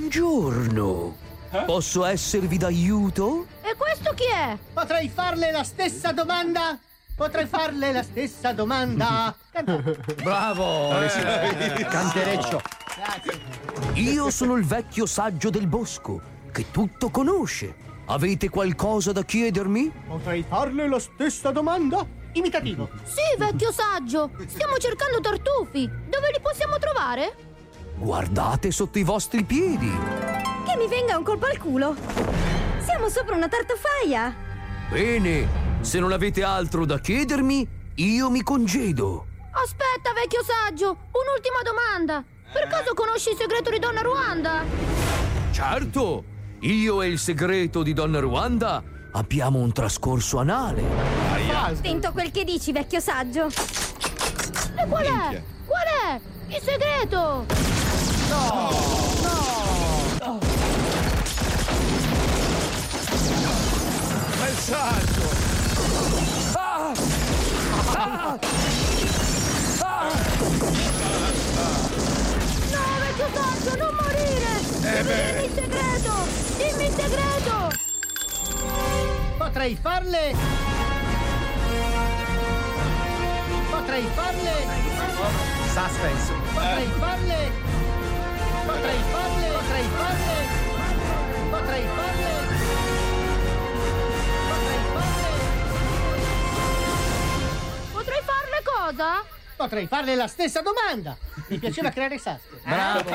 Buongiorno. Posso esservi d'aiuto? E questo chi è? Potrei farle la stessa domanda? Potrei farle la stessa domanda? *laughs* Bravo! Cantereccio. Io sono il vecchio saggio del bosco, che tutto conosce. Avete qualcosa da chiedermi? Potrei farle la stessa domanda? Imitativo. Sì, vecchio saggio! Stiamo cercando tartufi! Dove li possiamo trovare? Guardate sotto i vostri piedi. Che mi venga un colpo al culo! Siamo sopra una tartufaia! Bene, se non avete altro da chiedermi, io mi congedo. Aspetta, vecchio saggio! Un'ultima domanda! Per caso conosci il segreto di Donna Ruanda? Certo, io e il segreto di Donna Ruanda abbiamo un trascorso anale. Attento a quel che dici, vecchio saggio! E qual è? Qual è? Il segreto! Messaggio! Ah! Ah! Ah! No, vecchio saggio, non morire! Eh. Dimmi il segreto! Dimmi il segreto! Potrei farle. Potrei farle. Suspense. Potrei farle. Potrei farle. Potrei farle. Potrei farle. Potrei farle. Potrei farle cosa? Potrei farle la stessa domanda. Mi piaceva creare sasse. Bravo.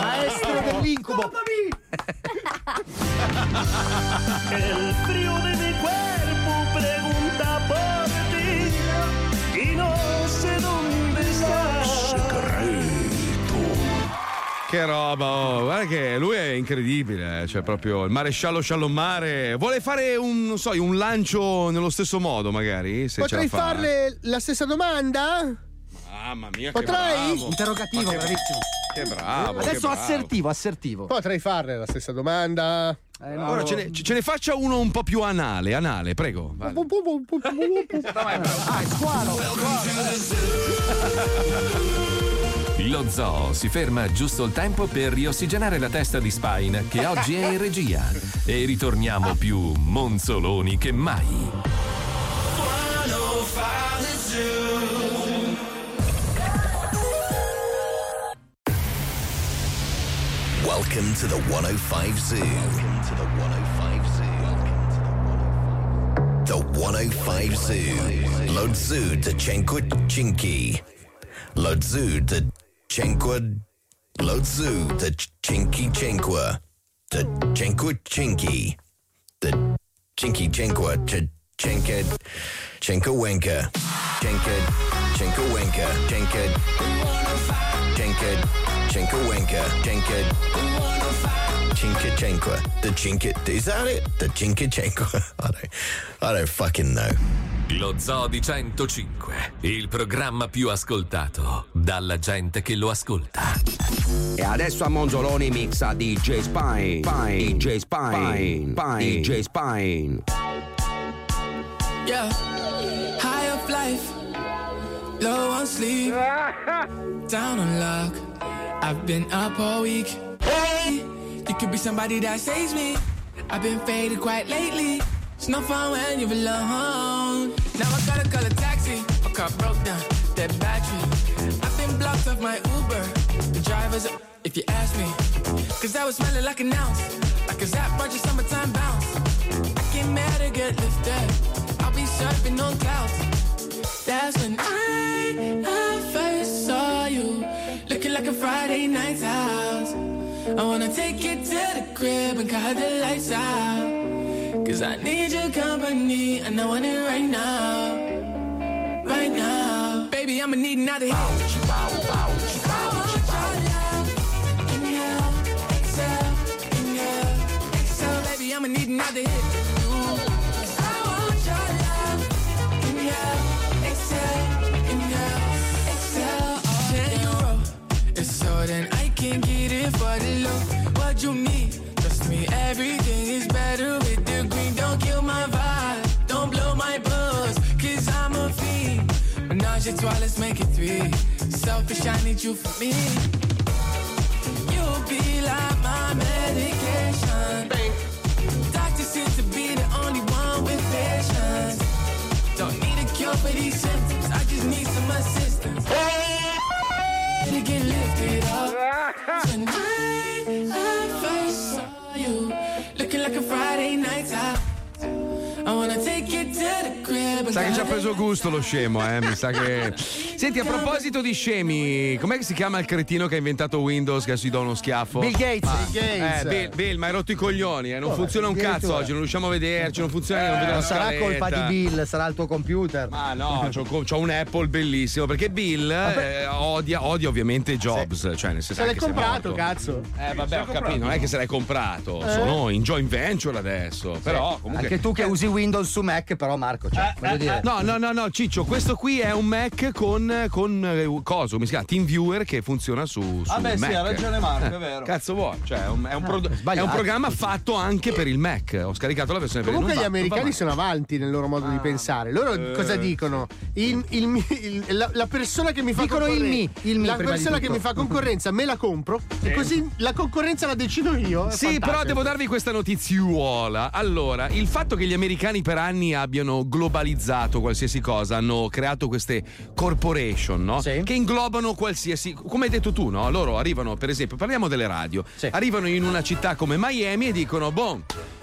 Maestro dell'incubo. El frío de mi cuerpo Che roba, oh. guarda che lui è incredibile, eh, cioè proprio il maresciallo Sciallommare. Vuole fare un, non so, un lancio nello stesso modo, magari? Se Potrei ce la fa. farle la stessa domanda? Mamma mia, che Potrei? bravo. Interrogativo, Ma che- bravissimo. Che bravo. che Adesso bravo. assertivo, assertivo. Potrei farle la stessa domanda? Ora ce ne, ce ne faccia uno un po' più anale, anale, prego. vai. Ah, squalo. *laughs* *laughs* Lo zoo si ferma giusto il tempo per riossigenare la testa di Spine, che oggi è in regia. E ritorniamo più monzoloni che mai. Welcome to the 105 Zoo. Welcome to the 105 Zoo. The 105 Zoo. Lodzu de Chenkwa Chinky. Lodzu de Cinque Lao the Chinky Chinqua, the Chinqua Chinky, the Chinky Chinqua, Chinka Chinka Winka, Chinka Chinka Winka, Chinka Chinka Chinka Winka, Chinka Chinka Chinqua, the Chinka. Is that it? The Chinka Chinqua. *laughs* I don't, I don't fucking know. Lo Zoo di 105, il programma più ascoltato dalla gente che lo ascolta. E adesso a Monzoloni mixa DJ Spine. Spine. DJ Spine. Spine. DJ Spine. Yeah. High up life, low on sleep, *laughs* down on luck. I've been up all week. Hey, you could be somebody that saves me. I've been faded quite lately. It's no fun when you're alone. Now I gotta call a taxi. My car broke down, dead battery. I've been blocked off my Uber. The driver's up, if you ask me. Cause I was smelling like an ounce. Like a Zap Roger summertime bounce. I mad or get lifted. I'll be surfing on clouds. That's when I, I first saw you. Looking like a Friday night's house. I wanna take you to the crib and cut the lights out. Cause I need your company, and I want it right now. Right now. Baby, I'ma need another hit. Baby, I'ma need another hit. And I can't get it for the low. What you need? Trust me, everything is better. Menage a trois, let's make it three. Selfish, I need you for me. You'll be like my medication. Doctor seems to be the only one with patience. Don't need a cure for these symptoms, I just need some assistance. To get lifted up. Tonight, I first saw you looking like a Friday night wanna take you to the crib. and Sa che ci ha preso gusto lo scemo, eh? Mi sa che. Senti, a proposito di scemi, com'è che si chiama il cretino che ha inventato Windows che adesso gli do uno schiaffo? Bill Gates. Ah, Bill Gates. Eh, Bill, Bill, ma hai rotto i coglioni, eh? Non Vabbè, funziona un cazzo oggi, non riusciamo a vederci, non funziona, non vedo la non sarà scaletta. colpa di Bill, sarà il tuo computer. Ma no, c'ho, c'ho un Apple bellissimo perché Bill eh, odia, odia ovviamente Jobs. Cioè, nel senso Se l'hai se comprato, cazzo. Eh, vabbè, ho capito, non è che se l'hai comprato, Eh. sono in joint venture adesso. Però comunque. Anche tu che usi Windows su Mac, però Marco, cioè, voglio dire. No, no, no, no, Ciccio, questo qui è un Mac con, con eh, coso, come si chiama? TeamViewer che funziona su, su Ah, beh, sì, Mac. ha ragione Marco, è Eh, vero. Cazzo vuoi? Cioè, è un, è un pro- è un programma fatto anche per il Mac. Ho scaricato la versione per il Comunque gli americani sono avanti nel loro modo di pensare. Loro Eh. cosa dicono? Il- il il- la, la persona che mi fa Dicono il concorren- mi, il mi La persona che mi fa concorrenza me la compro e così la concorrenza la decido io. È Sì, però fantastico. devo darvi questa notiziuola. Allora, il fatto che gli americani per anni abbiano globalizzato qualsiasi cosa, hanno creato queste corporation, no? Che inglobano qualsiasi. Come hai detto tu, no? Loro arrivano, per esempio, parliamo delle radio. Arrivano in una città come Miami e dicono: Boh.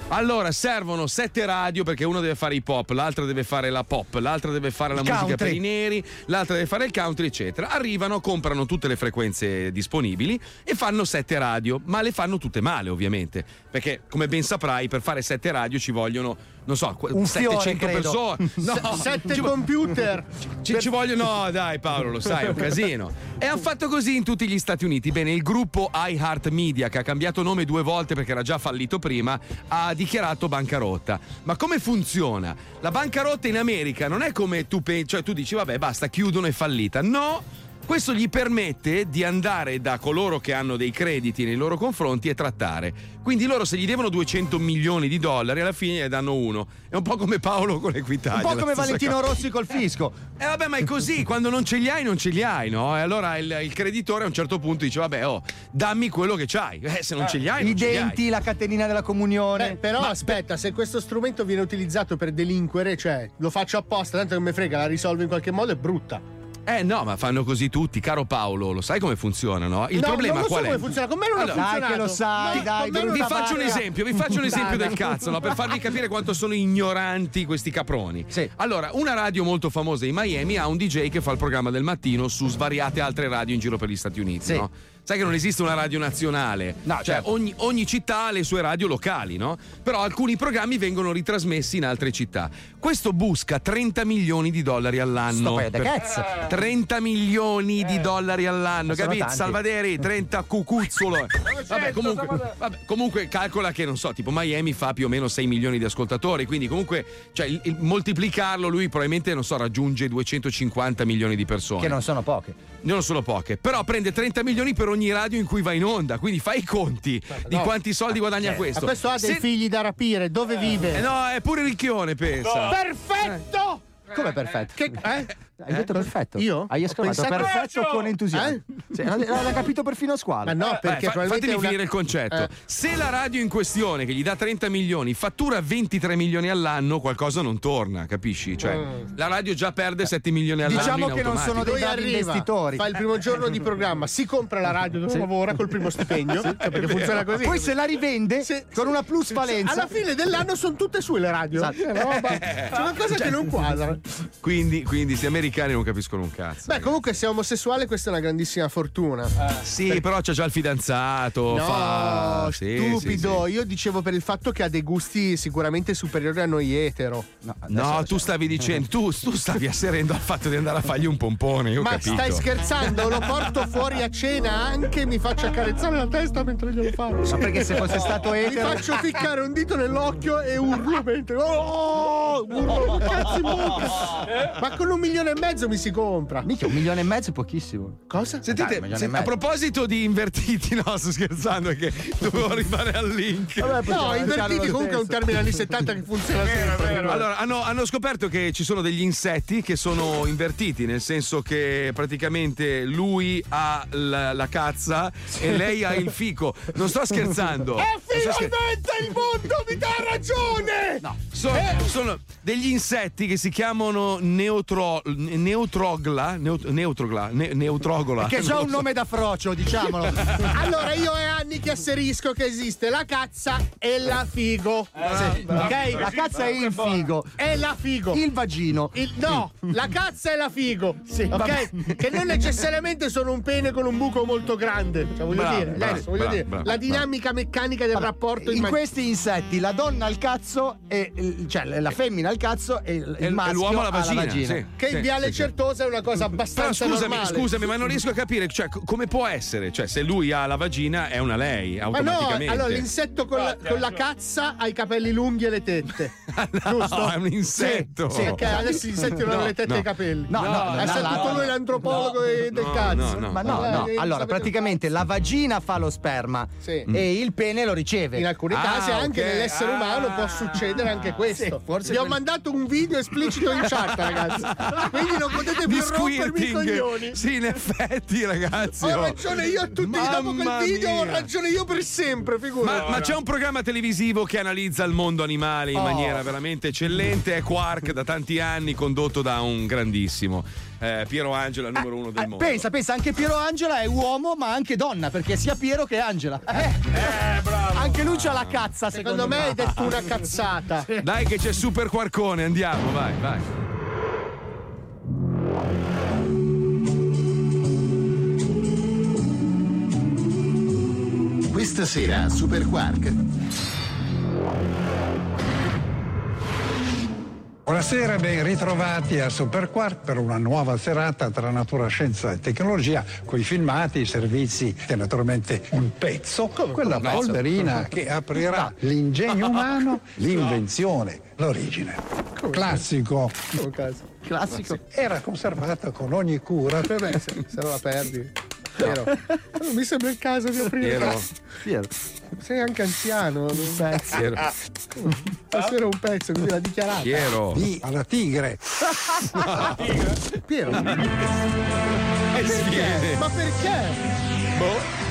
Allora servono sette radio perché uno deve fare i pop, l'altra deve fare la pop, l'altra deve fare la Il musica country. per i neri, l'altra deve fare il country, eccetera. Arrivano, comprano tutte le frequenze disponibili e fanno sette radio, ma le fanno tutte male, ovviamente. Perché, come ben saprai, per fare sette radio ci vogliono, non so, Un fiore, 700 credo. persone. No, ci vo- computer. ci, ci vogliono, no, dai, Paolo, lo sai, è un casino. E hanno fatto così in tutti gli Stati Uniti. Bene, il gruppo iHeart Media, che ha cambiato nome due volte perché era già fallito prima, ha dichiarato bancarotta. Ma come funziona? La bancarotta in America non è come tu pensi, cioè tu dici, vabbè, basta, chiudono, è fallita. No! Questo gli permette di andare da coloro che hanno dei crediti nei loro confronti e trattare. Quindi loro se gli devono 200 milioni di dollari alla fine ne danno uno. È un po' come Paolo con l'Equitalia. Un po' come Valentino cosa. Rossi col fisco. Eh vabbè, ma è così, quando non ce li hai, non ce li hai, no? E allora il, il creditore a un certo punto dice: Vabbè, oh, dammi quello che c'hai. Eh, se non ce li hai, I non ce li hai. denti, la catenina della comunione. Beh, però aspetta, se questo strumento viene utilizzato per delinquere, cioè lo faccio apposta, tanto che mi frega, la risolvo in qualche modo, è brutta. Eh no, ma fanno così tutti, caro Paolo, lo sai come funziona, no? Il No, problema non lo so qual è? come funziona, con me non ha Allora, funzionato. Dai che lo sai, dai, non Vi ha faccio un esempio, vi faccio un esempio Dai, del cazzo, no? per farvi capire quanto sono ignoranti questi caproni. Allora, una radio molto famosa in Miami ha un DJ che fa il programma del mattino su svariate altre radio in giro per gli Stati Uniti, no? Sai che non esiste una radio nazionale, No, cioè certo. ogni, ogni città ha le sue radio locali, no? Però alcuni programmi vengono ritrasmessi in altre città. Questo busca 30 milioni di dollari all'anno. Sto Per- cazzo. 30 milioni di dollari all'anno, sono capito? Salvaderi, 30 cucuzzolo. *laughs* Vabbè comunque, vabbè, comunque calcola che, non so, tipo Miami fa più o meno 6 milioni di ascoltatori, quindi comunque, cioè, il- il- moltiplicarlo lui probabilmente, non so, raggiunge 250 milioni di persone. Che non sono poche. Non sono poche, però prende 30 milioni per ogni radio in cui va in onda, quindi fai i conti di no. quanti soldi guadagna Eh, questo. Ma questo ha dei Se- figli da rapire, dove vive? Eh, no, è pure ricchione, pensa. Perfetto! Come perfetto? Che, eh? Hai detto perfetto? Io? Hai esclamato perfetto con entusiasmo. Eh? Sì, l'ha, l'ha capito perfino Squalo. Ma no, Eh, perché fa- probabilmente fatemi una- finire il concetto. Eh. Se la radio in questione, che gli dà 30 milioni, fattura 23 milioni all'anno, qualcosa non torna, capisci? Cioè, Mm. la radio già perde 7 milioni all'anno. Diciamo in che non sono dei bravi investitori. Fa il primo giorno di programma, si compra la radio dove lavora col primo stipendio, cioè, perché funziona così. Poi se la rivende Sì, con sì. una plusvalenza. Alla fine dell'anno sono tutte sue le radio. Esatto. È roba- *laughs* C'è qualcosa che non quadra. Quindi, quindi, questi americani non capiscono un cazzo. Beh, comunque se è omosessuale questa è una grandissima fortuna. Sì, però c'è già il fidanzato. No, fa... sì, stupido. sì, sì. Io dicevo per il fatto che ha dei gusti sicuramente superiori a noi etero. No, tu stavi dicendo, tu, tu stavi asserendo al fatto di andare a fargli un pompone. Ma capito. stai scherzando? Lo porto fuori a cena anche mi faccio accarezzare la testa mentre glielo faccio. Ma perché se fosse stato etero- Mi faccio ficcare un dito nell'occhio e urlo mentre. Oh! Urlo cazzo in bocca! Ma con un milione e mezzo mi si compra. Mica un milione e mezzo è pochissimo. Cosa? Sentite, Dai, se- a proposito di invertiti, no, sto scherzando che dovevo arrivare al link. No, invertiti comunque è un termine anni 70 che funziona sempre. Allora, hanno, hanno scoperto che ci sono degli insetti che sono invertiti, nel senso che praticamente lui ha la, la cazza e lei ha il fico. Non sto scherzando. E finalmente il mondo mi dà ragione! No. sono, sono degli insetti che si chiamano neutro, neutrogla, neut- neutrogla, ne- neutrogola. Che già un nome da frocio, diciamolo. *laughs* Allora io è anni che asserisco che esiste la cazza e la figo. Sì, ok? La cazza è il figo. E la figo. Il vagino. Il- no, la cazza e la figo. Sì, ok? Che non necessariamente sono un pene con un buco molto grande. Cioè, voglio Bravo, dire, bravo, adesso, voglio bravo, dire la dinamica meccanica del rapporto In imma- questi insetti la donna ha il cazzo e cioè la femmina ha il cazzo e il, il E maschio l'uomo ha la ha vagina, sì. Che in viale certosa è una cosa Però abbastanza scusami, normale. scusami, ma non riesco a capire, cioè, co- come può essere? Cioè, se lui ha la vagina, è una lei, Ma no, automaticamente. allora l'insetto con, la, con la cazza ha i capelli lunghi e le tette. *laughs* Giusto? è un insetto. Sì, perché adesso gli insetti non hanno No, le tette no. e i capelli. No, no, no, è no, stato no, lui no. l'antropologo de- del No, cazzo. no, no. Ma no, Eh, no. eh, Allora, sapete- praticamente la vagina fa lo sperma Sì. e il pene lo riceve. In alcuni Ah, casi anche ok. nell'essere Ah. umano può succedere anche questo. Sì, forse Vi ho quel- mandato un video esplicito in chat, ragazzi. *laughs* Quindi non potete Di più rompermi i coglioni. squirting. Sì, in effetti, ragazzi. Ho oh. ragione io a tutti dopo Mamma quel video, ho mia. ragione io per sempre, figurati. Ma, ma c'è un programma televisivo che analizza il mondo animale in Oh. maniera veramente eccellente. È Quark da tanti anni, condotto da un grandissimo eh, Piero Angela, numero uno del Eh, mondo. pensa, pensa, anche Piero Angela è uomo, ma anche donna, perché sia Piero che Angela. Eh, bravo. Anche lui c'ha la cazza, secondo, Secondo me hai detto una cazzata. Dai, che c'è Super Quarcone, andiamo, vai, vai. Questa sera a Super Quark. Buonasera, ben ritrovati a Super Quark per una nuova serata tra natura, scienza e tecnologia, con i filmati, i servizi e naturalmente un pezzo, quella un polverina *laughs* che aprirà l'ingegno umano, l'invenzione, l'origine. Classico. Classico. Era conservata con ogni cura. Beh, se, se non la perdi. Piero. Non mi sembra il caso di aprire. Piero. Piero. Sei anche anziano. Un pezzo. Piero. Stasera un pezzo, così l'ha dichiarato. Piero. Di alla tigre. Piero. *laughs* E sviene. Ma perché? Boh.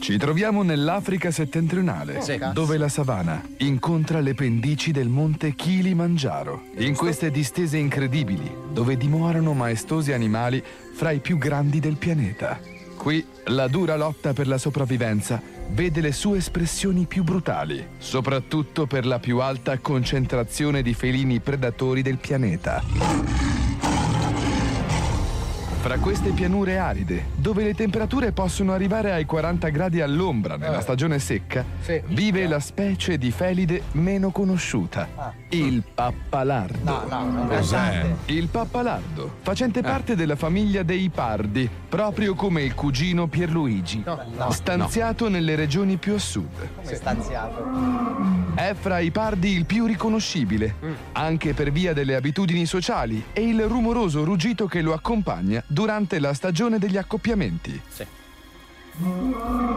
Ci troviamo nell'Africa settentrionale, Sì. dove la savana incontra le pendici del monte Kilimangiaro. In queste distese incredibili, dove dimorano maestosi animali fra i più grandi del pianeta. Qui la dura lotta per la sopravvivenza vede le sue espressioni più brutali, soprattutto per la più alta concentrazione di felini predatori del pianeta. Fra queste pianure aride, dove le temperature possono arrivare ai 40 gradi all'ombra nella stagione secca, vive la specie di felide meno conosciuta, il pappalardo. No, no, no. Cos'è? Il pappalardo, facente parte della famiglia dei pardi, proprio come il cugino Pierluigi, No, no, stanziato nelle regioni più a sud. Come stanziato. È fra i pardi il più riconoscibile, anche per via delle abitudini sociali e il rumoroso ruggito che lo accompagna durante la stagione degli accoppiamenti.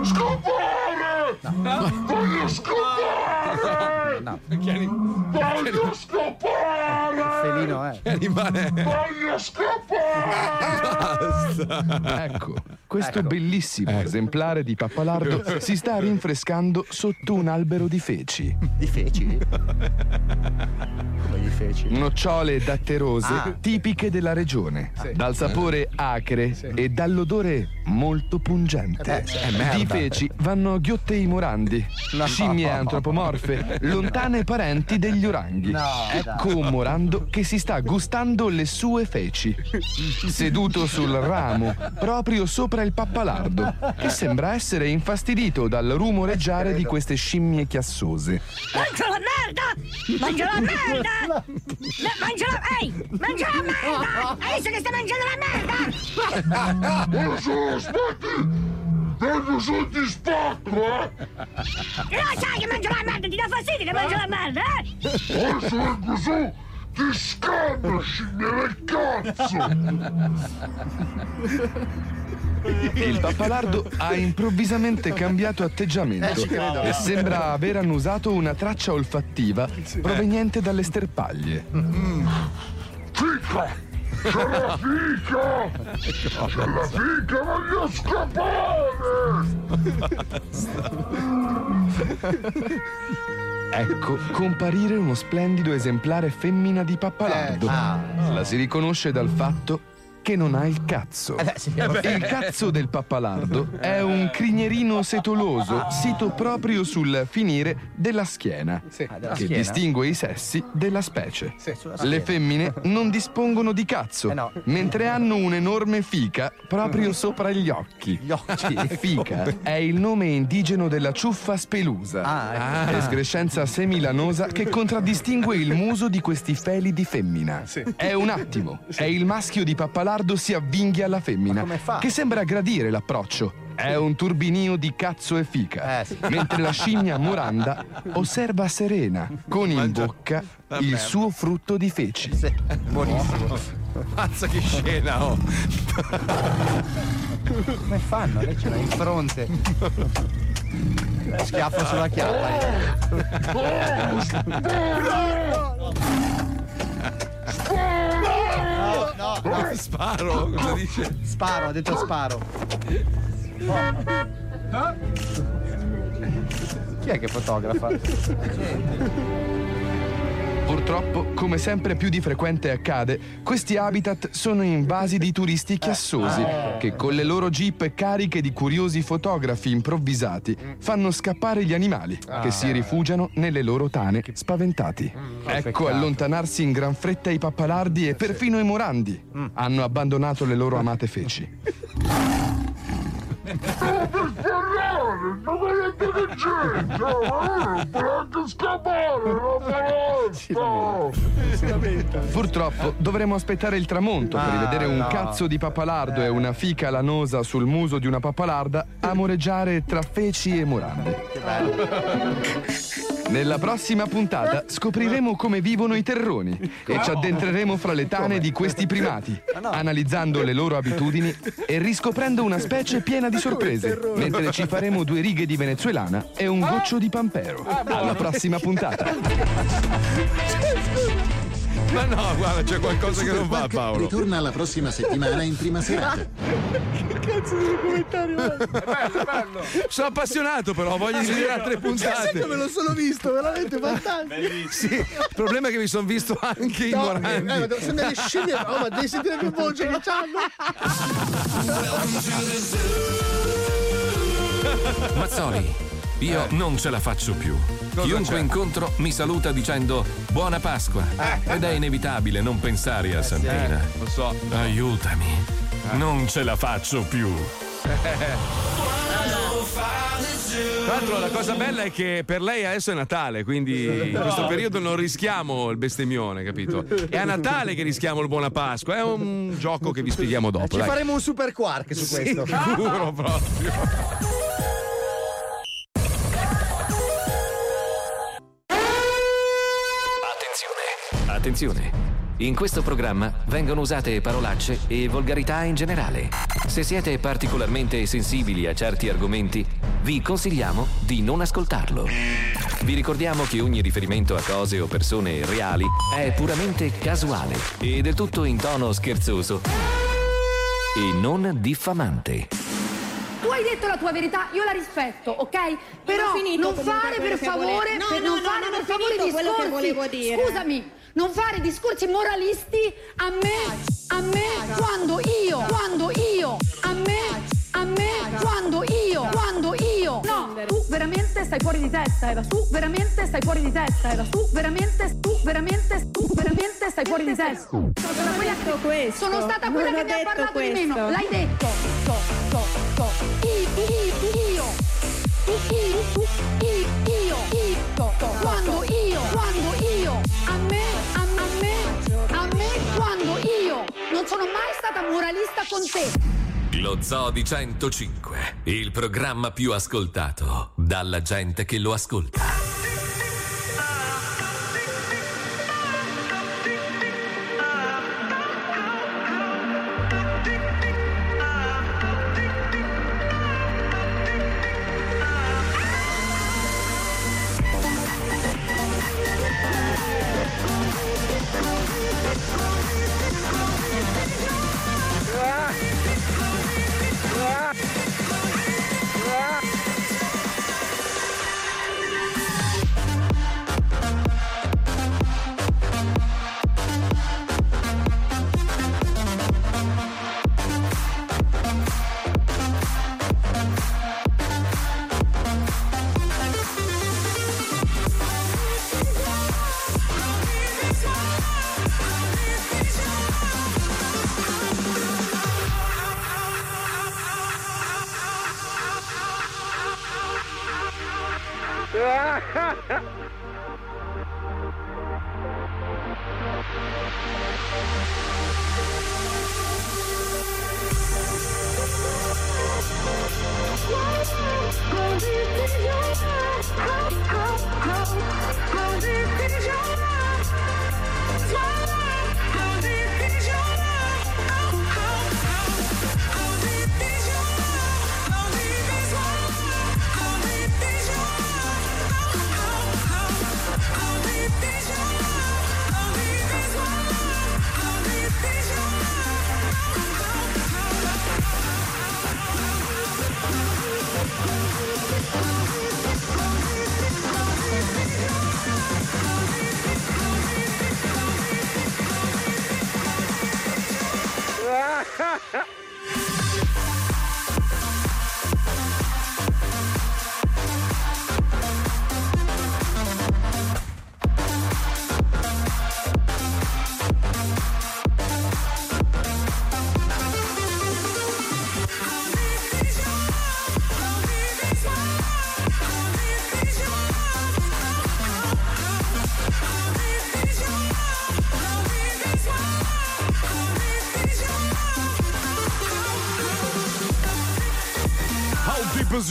Scoppare! Voglio scoppare! No. Voglio scoppare! Felino è. Che animale è? Voglio scoppare! Ecco, questo Ecco. bellissimo esemplare di pappalardo *laughs* si sta rinfrescando sotto un albero di feci. Di feci? Come di feci? Nocciole datterose Ah. tipiche della regione, Sì. dal sapore acre e dall'odore molto pungente. Eh. È merda. Di feci vanno ghiottei morandi, No. scimmie antropomorfe, lontane parenti degli oranghi. No, ecco un morando che si sta gustando le sue feci, seduto sul ramo, proprio sopra il pappalardo, che sembra essere infastidito dal rumoreggiare di queste scimmie chiassose. Mangio la merda! Mangio la merda! *laughs* Ma- Mangio la... Ehi! Mangio la merda! Hai visto che stai mangiando la merda? Su, smetti! Vengo su ti spacco, eh! Lo sai che mangio la merda, ti dà fastidio che mangio la merda, eh? Adesso vengo su, ti scanno, scimmia del cazzo! Il pappalardo ha improvvisamente cambiato atteggiamento Eh, e sembra aver annusato una traccia olfattiva proveniente dalle sterpaglie. Fica! C'è la fica! C'è la fica, voglio scappare! Ecco comparire uno splendido esemplare femmina di pappalardo. Eh, ah. La si riconosce dal fatto che non ha il cazzo. Eh beh, sì. Il cazzo del pappalardo è un crignerino setoloso sito proprio sul finire della schiena, della che schiena? distingue i sessi della specie. Le femmine non dispongono di cazzo, Eh no. mentre hanno un'enorme fica proprio sopra gli occhi. Gli occhi? *laughs* Fica è il nome indigeno della ciuffa spelusa, Ah, ecco. escrescenza semilanosa che contraddistingue il muso di questi feli di femmina. È un attimo, è il maschio di pappalardo si avvinghia alla femmina, che sembra gradire l'approccio. È un turbinio di cazzo e fica, Eh, sì. *laughs* mentre la scimmia Moranda osserva serena, con in bocca il suo frutto di feci. Buonissimo. Mazza che scena, oh! Come fanno? Lei ce l'ha in fronte. Schiaffo sulla chiappa. *laughs* No, no, no. Sparo, cosa dice? Sparo, ha detto sparo. Chi è che fotografa? Purtroppo, come sempre più di frequente accade, questi habitat sono invasi di turisti chiassosi che con le loro jeep cariche di curiosi fotografi improvvisati fanno scappare gli animali che si rifugiano nelle loro tane spaventati. Ecco allontanarsi in gran fretta i pappalardi e perfino i morandi hanno abbandonato le loro amate feci. Stavo per parlare! Non vedete che c'entra! Ma non può anche scappare! La foresta! Purtroppo dovremo aspettare il tramonto per Ah, rivedere un cazzo di pappalardo e una fica lanosa sul muso di una pappalarda amoreggiare tra feci e morandi. Che bello. Nella prossima puntata scopriremo come vivono i terroni e ci addentreremo fra le tane di questi primati, analizzando le loro abitudini e riscoprendo una specie piena di sorprese, mentre ci faremo due righe di venezuelana e un goccio di pampero. Alla prossima puntata. Ma no, guarda, c'è qualcosa che non va, Paolo. Ritorna la prossima settimana in prima serata. *laughs* Cazzo di documentario. Sono appassionato, però, voglio vedere altre Cioè, sai puntate. come lo sono visto, veramente fantastico. Sì, il problema è che mi sono visto anche i No, morandi. eh, ma sono delle scimmie, oh, ma devi sentire che voce che c'hanno. Mazzoli, io non ce la faccio più. Chiunque c'è? incontro mi saluta dicendo Buona Pasqua. Ed è inevitabile non pensare a Santina. Lo so. Aiutami. Non ce la faccio più. Tra l'altro la cosa bella è che per lei adesso è Natale, quindi *laughs* in questo periodo non rischiamo il bestemmione, capito? È a Natale che rischiamo il Buona Pasqua, è un gioco che vi spieghiamo dopo. Ci dai. faremo un super quark su questo. Sicuro proprio. *laughs* Attenzione. In questo programma vengono usate parolacce e volgarità in generale. Se siete particolarmente sensibili a certi argomenti, vi consigliamo di non ascoltarlo. Vi ricordiamo che ogni riferimento a cose o persone reali è puramente casuale e del tutto in tono scherzoso e non diffamante. Tu hai detto la tua verità, io la rispetto, ok? Però non fare per favore, No, per no, non no, fare non per favore finito quello che discorsi. volevo dire. Scusami, non fare discorsi moralisti a me, a me quando io, quando io, a me, a me quando io, quando io. No, tu veramente stai fuori di testa, Eva, tu veramente stai fuori di testa, Eva, tu veramente, tu veramente, tu veramente stai fuori di testa. Sono stata quella questo. Sono stata quella che mi ha parlato di questo. meno, l'hai detto. So, so, so. Io, io, io. Io, io, io, io. Quando io, quando io. A me, a, a me, a me, quando io. Non sono mai stata moralista con te. Lo Zoo di 105, il programma più ascoltato dalla gente che lo ascolta.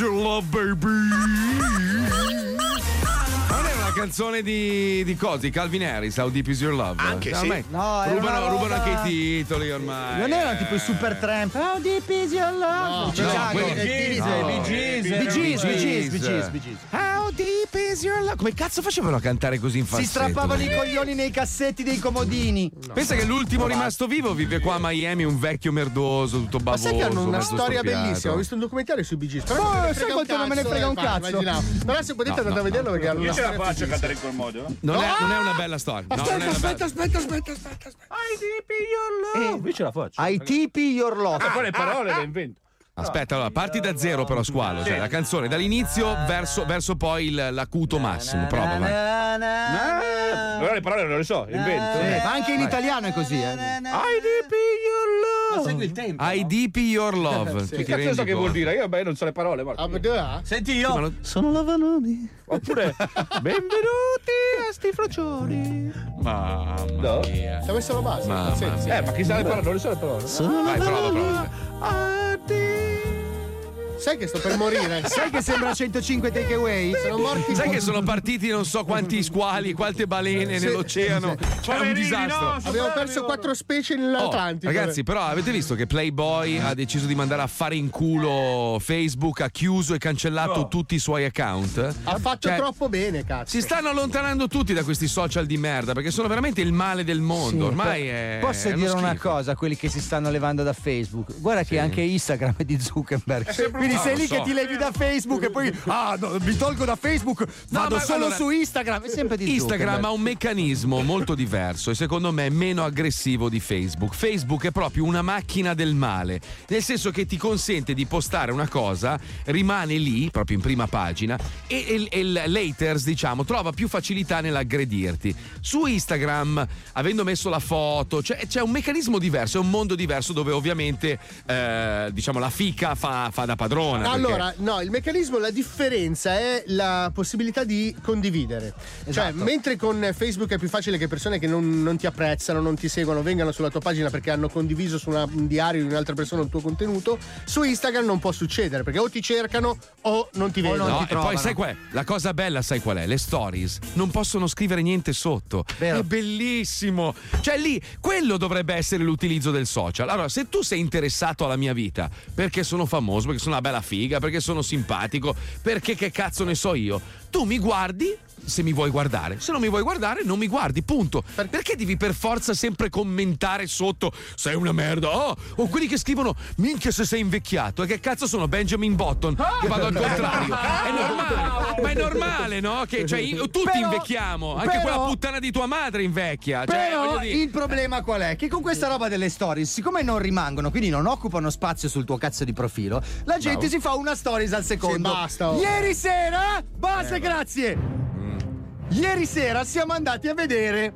Your love, baby? Non è una canzone di, di cosa? Di Calvin Harris, How Deep is Your Love? Anche sì. ormai No, era rubano, rubano anche i titoli ormai. Non erano tipo i super tramp. How deep is your love? No, Chicago. quelli- Eh, Bee Gees, no. Bee. How deep is your love? Come cazzo facevano a cantare così in Si falsetto? strappavano i coglioni nei cassetti dei comodini. Pensa che l'ultimo rimasto vivo vive qua a Miami, un vecchio merdoso, tutto Ma bavoso. sai che hanno una storia storpiato. bellissima? Ho visto un documentario sui Bee Gees. Però Oh, ne sai quanto non me ne frega un eh, cazzo? immaginavo. Però se potete No, andate no, a vederlo perché hanno Io ce la faccio a cantare in quel modo. eh? Non, è, non è una bella storia. No, Aspetta, aspetta, aspetta, aspetta, aspetta, aspetta. Eh, io ce la faccio. Ai tipi your love. Ah, poi le parole le invento. Aspetta, allora, parti da zero però squalo, cioè la canzone dall'inizio verso, verso poi il- l'acuto massimo, prova, vai. Allora le parole non le so, invento. Eh, ma anche in italiano è così, eh. I deep your love. segui il tempo. I deep your love. Sì. Che cazzo so che vuol dire? Io beh, non so le parole. Marco. Senti Sì, ma lo- Sono Lavanoni. Oppure *laughs* benvenuti a sti frocioni. Mamma No. mia. Ci ha messo la base. Mamma Sì, sì. mia. Eh, ma chi sa le parole? Non le so le parole. Vai, prova, prova. Sai che sto per morire? *laughs* Sai che sembra 105 takeaway? Sono morti. Sai che sono partiti non so quanti squali, quante balene Sì, nell'oceano. sì, sì. C'è un disastro. no, Abbiamo perso quattro specie nell'Atlantico. Oh, ragazzi, però avete visto che Playboy ha deciso di mandare a fare in culo Facebook, ha chiuso e cancellato No. tutti i suoi account? ha fatto Cioè, troppo bene, cazzo. Si stanno allontanando tutti da questi social di merda perché sono veramente il male del mondo. Sì, Ormai è. Posso è dire una schifo. cosa a quelli che si stanno levando da Facebook? Guarda che anche Instagram è di Zuckerberg. Quindi No, sei lo lì so. che ti levi da Facebook e poi ah, no, mi tolgo da Facebook, vado ma solo allora- su Instagram, è sempre di Instagram Zuckerberg. ha un meccanismo molto diverso e secondo me meno aggressivo di Facebook. Facebook è proprio una macchina del male, nel senso che ti consente di postare una cosa, rimane lì, proprio in prima pagina, e, il laters, diciamo, trova più facilità nell'aggredirti. Su Instagram, avendo messo la foto, c'è, c'è un meccanismo diverso, è un mondo diverso dove ovviamente eh, diciamo, la fica fa, fa da padrona. padrona. perché- Allora, no, il meccanismo, la differenza è la possibilità di condividere. Cioè, Esatto. mentre con Facebook è più facile che persone che non, non ti apprezzano, non ti seguono, vengano sulla tua pagina perché hanno condiviso su una- un diario di un'altra persona il tuo contenuto, su Instagram non può succedere perché o ti cercano o non ti vedono. No, e poi sai qual è? La cosa bella, sai qual è? Le stories non possono scrivere niente sotto. È bellissimo. Cioè, lì, quello dovrebbe essere l'utilizzo del social. Allora, se tu sei interessato alla mia vita, perché sono famoso, perché sono una bella figa, perché sono simpatico, perché che cazzo ne so io, tu mi guardi. Se mi vuoi guardare, se non mi vuoi guardare, non mi guardi, punto. Perché devi per forza sempre commentare sotto sei una merda? Oh, o quelli che scrivono minchia se sei invecchiato. E che cazzo sono Benjamin Button? Che vado al *laughs* contrario. È normale, ma è normale, no? Che cioè, io- tutti Però- invecchiamo, anche però- quella puttana di tua madre invecchia. Cioè, Però il problema qual è? Che con questa roba delle stories, siccome non rimangono, quindi non occupano spazio sul tuo cazzo di profilo, la gente Bravo. si fa una stories al secondo. Sì, basta, oh. Ieri sera, basta, Eh, grazie. Ieri sera siamo andati a vedere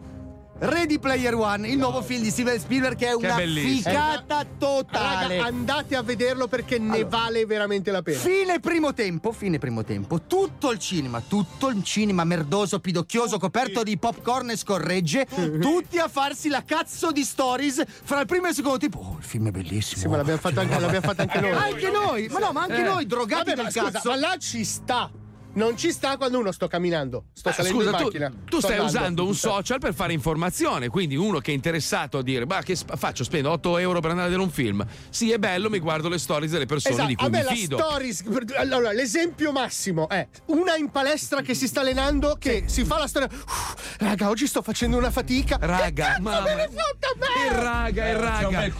Ready Player One, il nuovo film di Steven Spielberg che è Che una bellissimo. figata totale. Raga, andate a vederlo perché ne vale veramente la pena. Fine primo tempo, fine primo tempo, tutto il cinema, tutto il cinema merdoso, pidocchioso, coperto di popcorn e scorregge, *laughs* tutti a farsi la cazzo di stories fra il primo e il secondo tempo. Oh, il film è bellissimo. Sì, ma l'abbiamo fatto anche, l'abbiamo fatto anche noi. Anche noi, ma no, ma anche Eh. noi drogati Vabbè, del ma scusa, cazzo. Ma là ci sta. Non ci sta quando uno sto camminando, sto Eh, salendo scusa, in tu, macchina. tu sto stai andando. usando un social per fare informazione, quindi uno che è interessato a dire, ma che sp- faccio, spendo 8 euro per andare a vedere un film. Sì, è bello, mi guardo le stories delle persone Esatto, di cui a me mi la fido. stories. Allora, l'esempio massimo è una in palestra che si sta allenando, che si fa la storia. "Uff, raga, oggi sto facendo una fatica. Raga, ma- cazzo me ne fotta a me? È raga, è raga. È,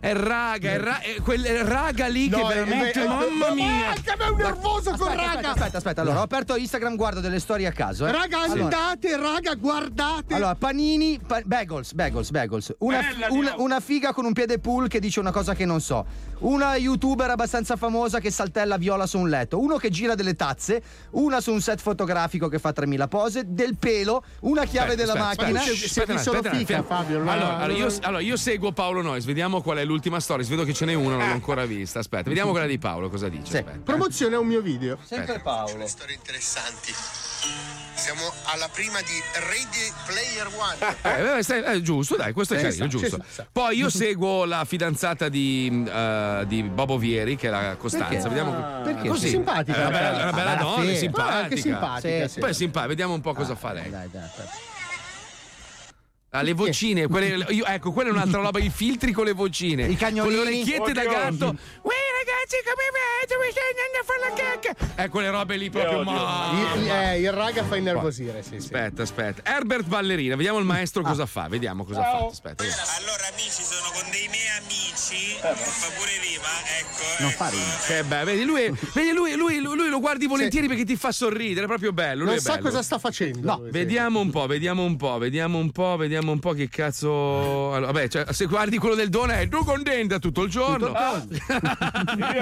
è raga, è, ra- è quel raga lì No, che è- veramente, è- è- mamma ma mia. Anche a me è un nervoso con Aspetta, raga. aspetta, aspetta, aspetta. Allora, ho aperto Instagram, guardo delle storie a caso. Eh. Raga, Allora- andate, raga, guardate. Allora, panini, pa- bagels, bagels, bagels. Una, una- una figa con un piede pool che dice una cosa che non so. Una youtuber abbastanza famosa che saltella viola su un letto. Uno che gira delle tazze. Una su un set fotografico che fa 3000 pose. Del pelo. Una chiave Aspetta, della aspetta, macchina. aspetta, aspetta, aspetta, aspetta. Allora, allora, io, allora, io seguo Paolo Nois, vediamo qual è l'ultima storia. Vedo che ce n'è una, non l'ho ancora vista. Aspetta, vediamo quella di Paolo, cosa dice. Aspetta. Promozione a un mio video. Sempre Paolo. Storie interessanti. Siamo alla prima di Ready Player One. *laughs* Eh, stai- eh, giusto, dai, questo è carino, giusto. Poi io seguo la fidanzata di, eh, di Bobo Vieri, che è la Costanza. Perché? Vediamo Ah, perché? Così. È simpatica, È una bella, una bella donna, simpatica. Ah, anche simpatica, Sì, sì. Poi è simpatica, vediamo un po' cosa fa lei. Ah, le vocine, quelle, io- ecco, quella è un'altra roba, i filtri con le vocine. I cagnolini. Con le orecchiette da gatto. Uè ragazzi, come vedete, mi stai andando a fare la cacca. Eh, quelle robe lì proprio, ma... Il, eh, il raga fa innervosire, sì, sì. Aspetta, aspetta. Herbert Ballerina, vediamo il maestro cosa fa. Vediamo cosa fa. Aspetta. Allora amici, sono con dei miei amici, fa pure rima, ecco. Non fa rima. Che bello, vedi, lui, vedi lui, lui, lui- lui lo guardi volentieri perché ti fa sorridere, è proprio bello. lui Non è sa bello. cosa sta facendo. No, vediamo un po', vediamo un po', vediamo un po', vediamo un po' che cazzo. Allora, vabbè, cioè, se guardi quello del Dona è tu contenta tutto il giorno. *laughs*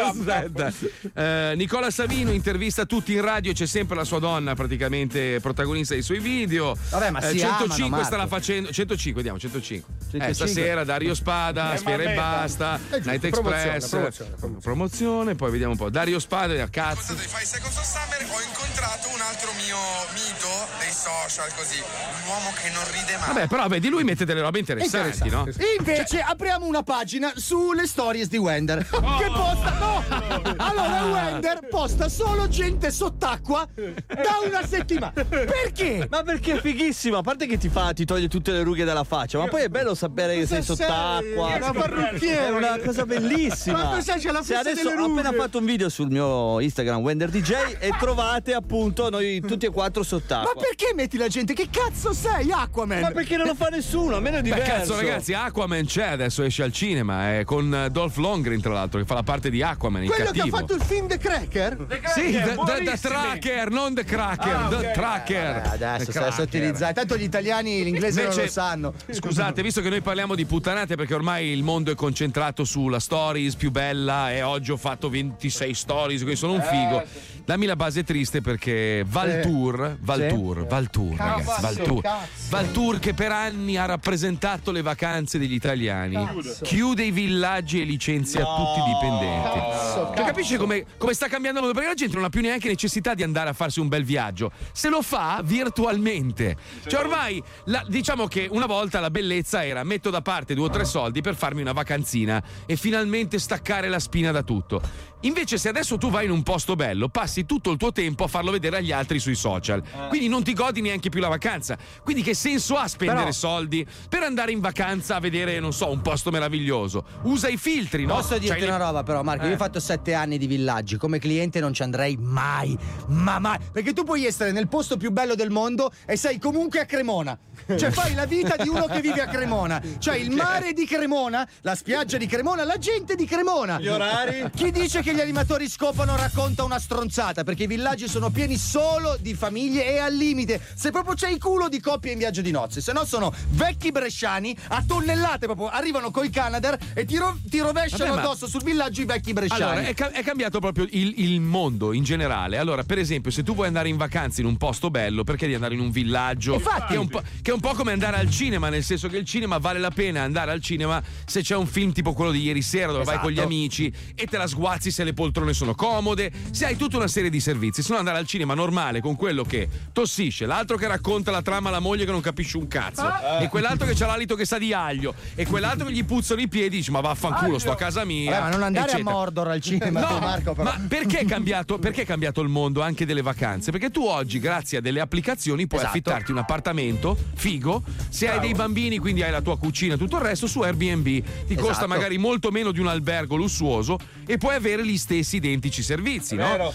Aspetta. Eh, Nicola Savino intervista tutti in radio, c'è sempre la sua donna praticamente protagonista dei suoi video. Vabbè, ma si 105 amano, sta facendo. 105, vediamo, 105. Eh, 105. stasera Dario Spada, Eh, Sfera e Basta, giusto, Night promozione, Express. promozione, promozione, poi vediamo un po'. Dario Spada, cazzo. Ho incontrato un altro mio mito dei social, così, un uomo che non ride mai. Vabbè, però vedi, lui mette delle robe interessanti, no? Invece apriamo una pagina sulle stories di Wender. *laughs* Che posta. No! Allora Wender posta solo gente sott'acqua da una settimana. Perché? Ma perché è fighissimo, a parte che ti fa, ti toglie tutte le rughe dalla faccia, ma poi è bello sapere che sei Cosa sott'acqua. sei? Una parrucchiera. È una cosa bellissima. Quando sai c'è la Se adesso ho appena fatto un video sul mio Instagram Wender DJ e trovate appunto noi tutti e quattro Ma sott'acqua. perché metti la gente? Che cazzo sei, Aquaman? Ma perché non lo fa nessuno? Almeno è Beh, diverso. cazzo, ragazzi, Aquaman c'è adesso, esce al cinema. È con eh, Dolph Lundgren, tra l'altro, che fa la parte di Aquaman, il Quello che ha cattivo. fatto il film The Cracker? Sì, the, the- the Tracker, non The Cracker, Ah, The. Tracker. Eh, adesso The Cracker. sottilizzando. Tanto gli italiani l'inglese non Invece- lo sanno. Scusate, visto che noi parliamo di puttanate, perché ormai il mondo è concentrato entrato sulla stories più bella e oggi ho fatto 26 stories, quindi sono un Eh, figo. Dammi la base triste perché Valtour, Valtour, Sì. Valtour, ragazzi, Valtour. Valtour che per anni ha rappresentato le vacanze degli italiani, Cazzo. chiude i villaggi e licenzia tutti i dipendenti. Cazzo, Cioè, cazzo. capisci come, come sta cambiando il mondo? Perché la gente non ha più neanche necessità di andare a farsi un bel viaggio, se lo fa virtualmente. Cioè, ormai la- diciamo che una volta la bellezza era metto da parte due o tre soldi per farmi una vacanzina e finalmente staccare la spina da tutto. Invece, se adesso tu vai in un posto bello, passi tutto il tuo tempo a farlo vedere agli altri sui social. Quindi non ti godi neanche più la vacanza. Quindi, che senso ha spendere Però- soldi per andare in vacanza a vedere, non so, un posto meraviglioso? Usa i filtri, no? Posso dirti C'hai le- una roba, però, Marco? Io Eh. ho fatto sette anni di villaggi. Come cliente non ci andrei mai, ma mai. Perché tu puoi essere nel posto più bello del mondo e sei comunque a Cremona. Cioè, fai la vita di uno che vive a Cremona. Cioè, il mare di Cremona, la spiaggia di Cremona, la gente di Cremona. Gli orari? Chi dice che gli animatori scopano racconta una stronzata, perché i villaggi sono pieni solo di famiglie e al limite. Se proprio c'è il culo di coppie in viaggio di nozze, se no sono vecchi bresciani a tonnellate proprio. Arrivano coi Canadair e ti, ro- ti rovesciano Vabbè, ma- addosso sul villaggio i vecchi bresciani. Allora, è, ca- è cambiato proprio il, il mondo in generale. Allora, per esempio, se tu vuoi andare in vacanza in un posto bello, perché di andare in un villaggio? Infatti. Che è, un po', che è un po' come andare al cinema, nel senso che il cinema vale la pena andare al cinema se c'è un film tipo quello di ieri sera dove vai Esatto. con gli amici e te la sguazzi se le poltrone sono comode, se hai tutta una serie di servizi. Se no andare al cinema normale con quello che tossisce, l'altro che racconta la trama alla moglie che non capisce un cazzo, Ah. e quell'altro che c'ha l'alito che sa di aglio, e quell'altro che gli puzzano i piedi, dici ma vaffanculo, sto a casa mia. Vabbè, ma non andare eccetera. a Mordor al cinema, No, tu, Marco, però. ma perché è, cambiato, perché è cambiato il mondo anche delle vacanze? Perché tu oggi, grazie a delle applicazioni, puoi Esatto. affittarti un appartamento figo. Se hai dei bambini, quindi hai la tua cucina e tutto il resto, su Airbnb ti costa Esatto. magari molto meno di un albergo lussuoso e puoi avere gli stessi identici servizi, no?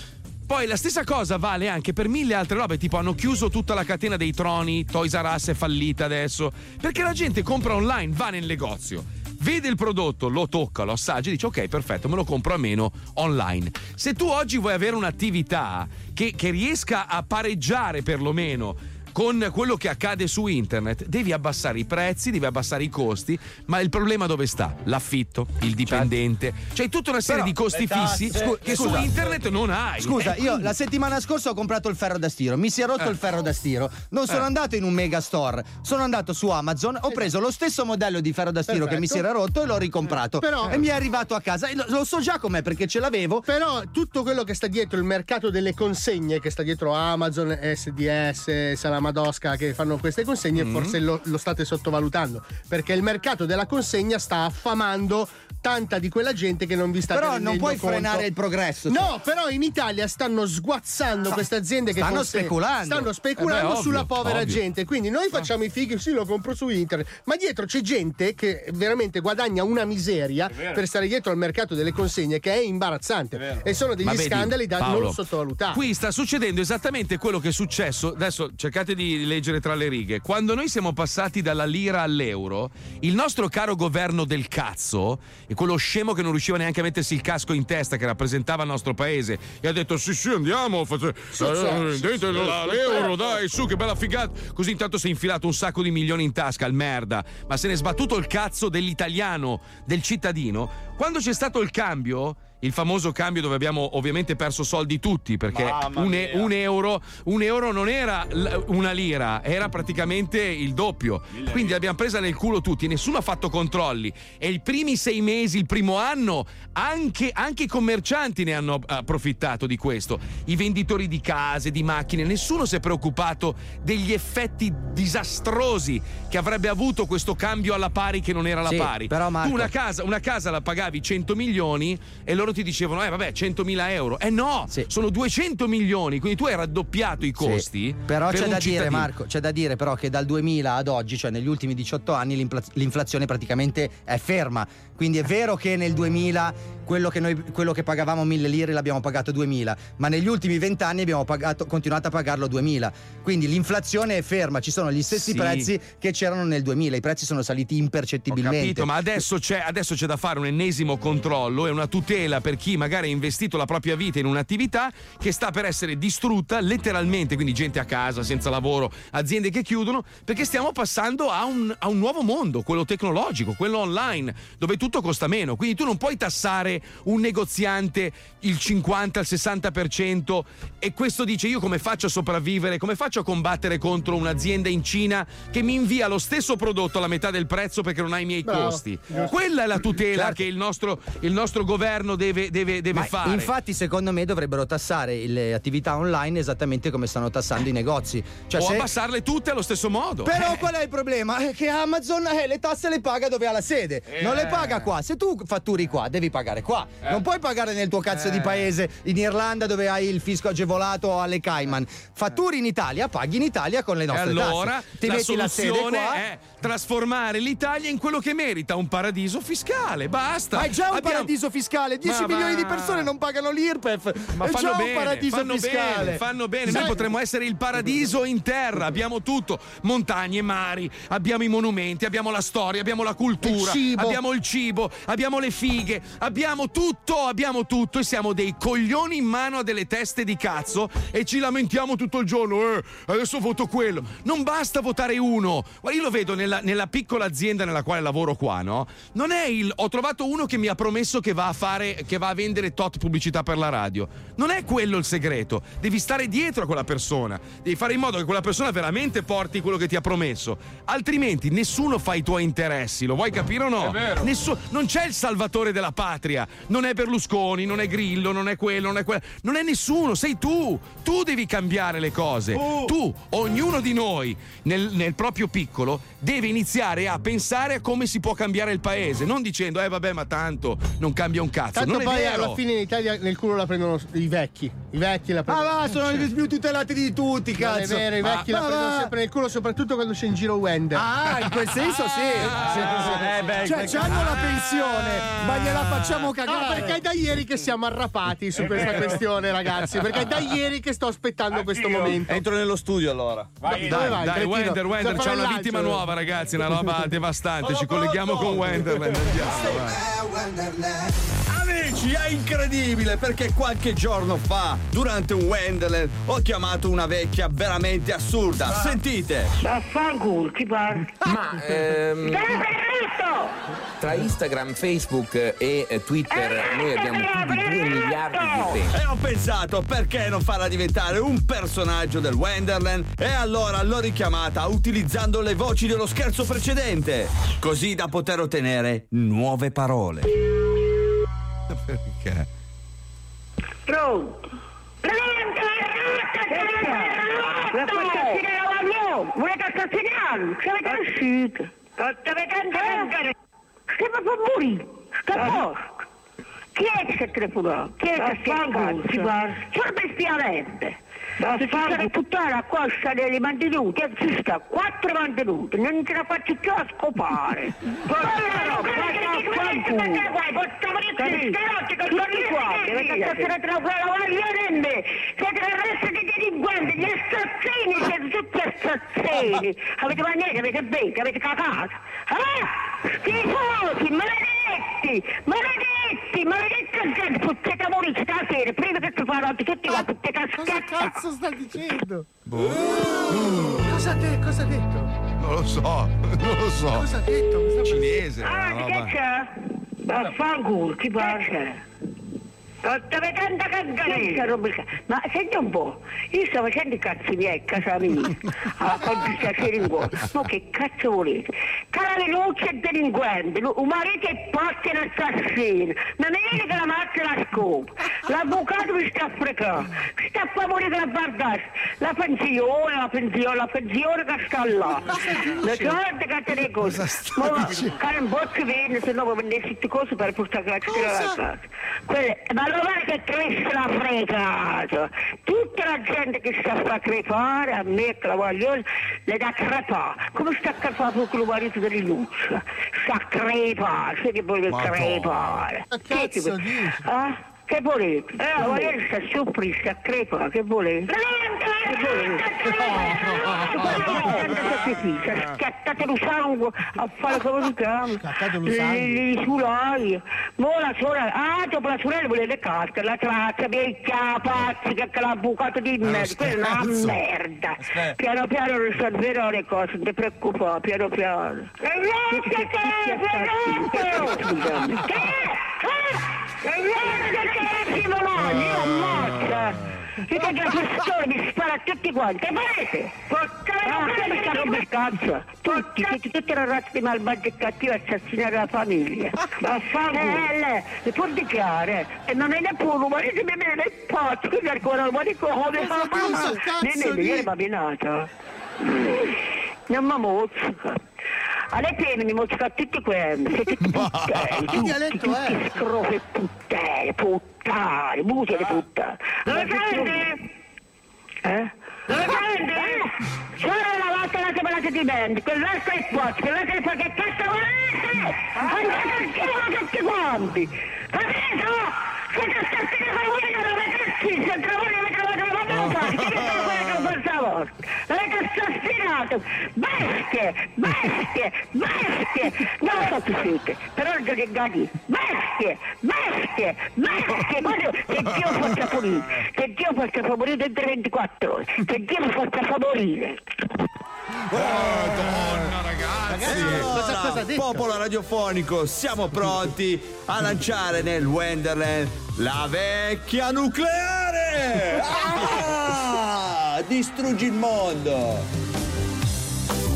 Poi la stessa cosa vale anche per mille altre robe, tipo hanno chiuso tutta la catena dei troni, Toys R Us è fallita adesso, perché la gente compra online, va nel negozio, vede il prodotto, lo tocca, lo assaggia e dice ok perfetto, me lo compro almeno online. Se tu oggi vuoi avere un'attività che, che riesca a pareggiare perlomeno con quello che accade su internet, devi abbassare i prezzi, devi abbassare i costi, ma il problema dove sta? L'affitto, il dipendente, c'hai tutta una serie Però, di costi tasse, fissi scu- che scusa. su internet non hai. Scusa, Eh, io la settimana scorsa ho comprato il ferro da stiro, mi si è rotto Eh. il ferro da stiro. Non sono Eh. andato in un mega store, sono andato su Amazon, ho preso lo stesso modello di ferro da stiro che mi si era rotto e l'ho ricomprato. Però- e mi è arrivato a casa. E lo, lo so già com'è perché ce l'avevo. Però tutto quello che sta dietro il mercato delle consegne, che sta dietro Amazon, SDS, Salamadosca, che fanno queste consegne, Mm. forse lo, lo state sottovalutando. Perché il mercato della consegna sta affamando tanta di quella gente che non vi sta Però non puoi conto. frenare il progresso. No, però in Italia stanno sguazzando Sta- queste aziende che stanno speculando. Stanno speculando Eh beh, ovvio, sulla povera ovvio. gente. Quindi noi facciamo i fighi, sì, lo compro su internet. Ma dietro c'è gente che veramente guadagna una miseria per stare dietro al mercato delle consegne che è imbarazzante. e sono degli Ma vedi, scandali da Paolo, non sottovalutare. Qui sta succedendo esattamente quello che è successo. Adesso cercate di leggere tra le righe. Quando noi siamo passati dalla lira all'euro, il nostro caro governo del cazzo, e quello scemo che non riusciva neanche a mettersi il casco in testa che rappresentava il nostro paese, e ha detto: Sì, sì, andiamo, face- eh, dite la- l'euro, dai, su, che bella figata. Così intanto si è infilato un sacco di milioni in tasca al merda, ma se ne è sbattuto il cazzo dell'italiano, del cittadino. Quando c'è stato il cambio. Il famoso cambio dove abbiamo ovviamente perso soldi tutti perché un, e- un euro, un euro non era l- una lira, era praticamente il doppio. Quindi l'abbiamo presa nel culo tutti, nessuno ha fatto controlli. E i primi sei mesi, il primo anno, anche, anche i commercianti ne hanno approfittato di questo. I venditori di case, di macchine, nessuno si è preoccupato degli effetti disastrosi che avrebbe avuto questo cambio alla pari che non era la Sì, pari. però, Marco- Tu una casa, una casa la pagavi 100 milioni e loro ti dicevano, eh vabbè, 100.000 euro. Eh no, sono 200 milioni, quindi tu hai raddoppiato i costi. Sì, Però per c'è da dire, cittadino. Marco, c'è da dire però che dal 2000 ad oggi, cioè negli ultimi 18 anni, l'infla- l'inflazione praticamente è ferma. Quindi è vero che nel 2000 quello che, noi, quello che pagavamo 1000 lire l'abbiamo pagato 2000, ma negli ultimi 20 anni abbiamo pagato- continuato a pagarlo 2000. Quindi l'inflazione è ferma, ci sono gli stessi Sì. prezzi che c'erano nel 2000, i prezzi sono saliti impercettibilmente. Capito, ma adesso c'è, adesso c'è da fare un ennesimo controllo e una tutela per chi magari ha investito la propria vita in un'attività che sta per essere distrutta letteralmente, quindi gente a casa, senza lavoro, aziende che chiudono, perché stiamo passando a un, a un nuovo mondo, quello tecnologico, quello online, dove tutto costa meno. Quindi tu non puoi tassare un negoziante il 50, il 60% e questo dice io come faccio a sopravvivere, come faccio a combattere contro un'azienda in Cina che mi invia lo stesso prodotto alla metà del prezzo perché non ha i miei Bravo. costi. Giusto. Quella è la tutela Certo. che il nostro, il nostro governo deve, deve- deve fare. Infatti, secondo me, dovrebbero tassare le attività online esattamente come stanno tassando i negozi. Cioè, o se- abbassarle tutte allo stesso modo. Però Eh. qual è il problema? È che Amazon eh, le tasse le paga dove ha la sede, non le paga qua. Se tu fatturi qua, devi pagare qua. Non puoi pagare nel tuo cazzo di Eh. paese, in Irlanda dove hai il fisco agevolato o alle Cayman. Fatturi in Italia, paghi in Italia con le nostre allora tasse. Ti la la soluzione qua. è trasformare l'Italia in quello che merita, un paradiso fiscale. Basta. Ma è già un Abbiamo- paradiso fiscale, 10 Ma milioni di va. persone non pagano l'IRPEF. Ma è già bene, un paradiso fanno fiscale. bene, fanno bene. Noi Sai- potremmo essere il paradiso in terra. Abbiamo tutto: montagne, mari, abbiamo i monumenti, abbiamo la storia, abbiamo la cultura, abbiamo il cibo, abbiamo le fighe, abbiamo tutto, abbiamo tutto e siamo dei coglioni in mano a delle teste di cazzo e ci lamentiamo tutto il giorno. Eh, adesso voto quello. Non basta votare uno. Guarda, Io lo vedo nella, nella piccola azienda nella quale lavoro qua, no? Non è il. Ho trovato uno che mi ha promesso che va a fare, che va a vendere tot pubblicità per la radio. Non è quello il segreto. Devi stare dietro a quella persona. Devi fare in modo che quella persona veramente porti quello che ti ha promesso. Altrimenti nessuno fa i tuoi interessi. Lo vuoi capire o no? È vero. Nessu- non c'è il salvatore della patria. Non è Berlusconi, non è Grillo, non è quello, non è quello. Non è nessuno, sei tu. Tu devi cambiare le cose. Tu, ognuno di noi, nel, nel proprio piccolo, deve iniziare a pensare a come si può cambiare il paese. Non dicendo, eh vabbè, ma tanto non cambia un cazzo. Tanto non poi alla fine in Italia nel culo la prendono i vecchi. I vecchi la Ah prendono. va, sono i più tutelati di tutti, Non cazzo. è vero, i vecchi Ma- la ma prendono sempre nel culo, soprattutto quando c'è in giro Wender. Ah, in quel senso sì. Ah, Sì, sì. eh, beh, cioè, c'hanno la pensione, ma gliela facciamo No, cagare. perché è da ieri che siamo arrapati su questa questione, ragazzi. Perché è da ieri che sto aspettando questo momento. Entro nello studio allora. Vai, Dai, vai, dai? Wender, Wender, c'è una vittima nuova, ragazzi, una roba *laughs* devastante. Ci colleghiamo con Wenderland. Andiamo, vai. Amici, è incredibile perché qualche giorno fa, durante un Wonderland, ho chiamato una vecchia veramente assurda. Sentite! Vaffanculo, ti pare? *laughs* Ma ehm, tra Instagram, Facebook e eh, Twitter noi abbiamo più di 2 miliardi di utenti. E ho pensato perché non farla diventare un personaggio del Wonderland e allora l'ho richiamata utilizzando le voci dello scherzo precedente, così da poter ottenere nuove parole. *laughs* Perché? Pronto? Pronto? La assassina la Maglione! Volete assassinarlo? Che avete uscito? State cantando? Che va per morire? Sta posto? Chi è che si è telefonato? Chi è che si è telefonato? C'è bestialmente! Se ci sarà puttana a coscia delle mantenute, ci sta quattro mantenute, non ce la faccio più a scopare. La dei gli assassini, siete tutti assassini. *laughs* Avete mangiato, avete bevuto, avete cagato. Ah! Schifosi, maledetti, maledetti, maledetti gente, potete morire stasera, prima che ti farò tutti quanti, te Cosa sta dicendo? Boh. Cosa ha de- cosa ha detto? Non lo so, *laughs* non lo so. Cosa ha detto? Cosa- Cinese, Ah, che c'è? Vaffanculo, ti pare? Dove tanta cagare? Ma senti un po', io sto facendo i cazzi miei a casa mia, a con in cuore. Ma che cazzo volete? Cara veloce e delinquente, un marito è posto in assassino, ma mi viene che la mazza la scopa. L'avvocato mi sta a fregare, sta a favorire la guardare, la pensione, la pensione, la pensione che sta là. Le soldi che te ne cose. Ma che non posso venire, se no vendessi queste cose per portare la casa. Quelle, ma guarda che cresce la fregata. Tutta la gente che sta a far crepare, a me che la voglio, le dà crepare. Come sta a crepare con il marito dell'Inuccia? Sta a crepare, sai che vuole crepare? Che cazzo dici? Ah? Che volete? Eh, sta sopra, sta a crepare, che volete? Che volete? Scattate lo sangue a fare come si chiama? lo sangue? Le sulai. Mo la sorella, ah, dopo la sorella vuole le carte, la traccia, vecchia, pazzi, che l'ha bucato di merda, quella è una merda. Piano piano risolverò le cose, non ti preoccupare, piano piano. Che? Simolani, io ammazza! Siete che la persona mi spara a tutti quanti, e volete? Ah, che mi sta rompendo il cazzo? Tutti, tutti, tutti i ragazzi malvagi e cattivi assassinare la famiglia. *laughs* Ma fa eh, le può dichiarare, e non è neppure un marito me, è pazzo, che ancora un marito come Ma cosa *laughs* cazzo Nene, dici? ieri mi ha minato. Non mi mozzica. Alle pene mi mozzica tutti quanti, siete tutti *laughs* tutti, è? scrofe puttane, puttane, muse di puttane. Dove prendi? Eh? Dove prendi? Solo una volta la separata di band, quell'altro è pazzo, quell'altro è pazzo, che cazzo volete? Andate al culo tutti quanti! Capito? Siete stati che voi non avete sì, se trovate avete trovato la mamma che sono fatto stavolta? L'avete assassinato! Bestie! Bestie! Bestie! Non lo so chi siete, però siete gatti! Bestie! Bestie! Bestie! Guarda, che Dio faccia favorire! Che Dio faccia favorire dentro 24 ore! Che Dio mi faccia favorire! Madonna, ragazzi. E allora, popolo radiofonico, siamo pronti a lanciare nel Wonderland la vecchia nucleare! *laughs* Ah, distruggi il mondo!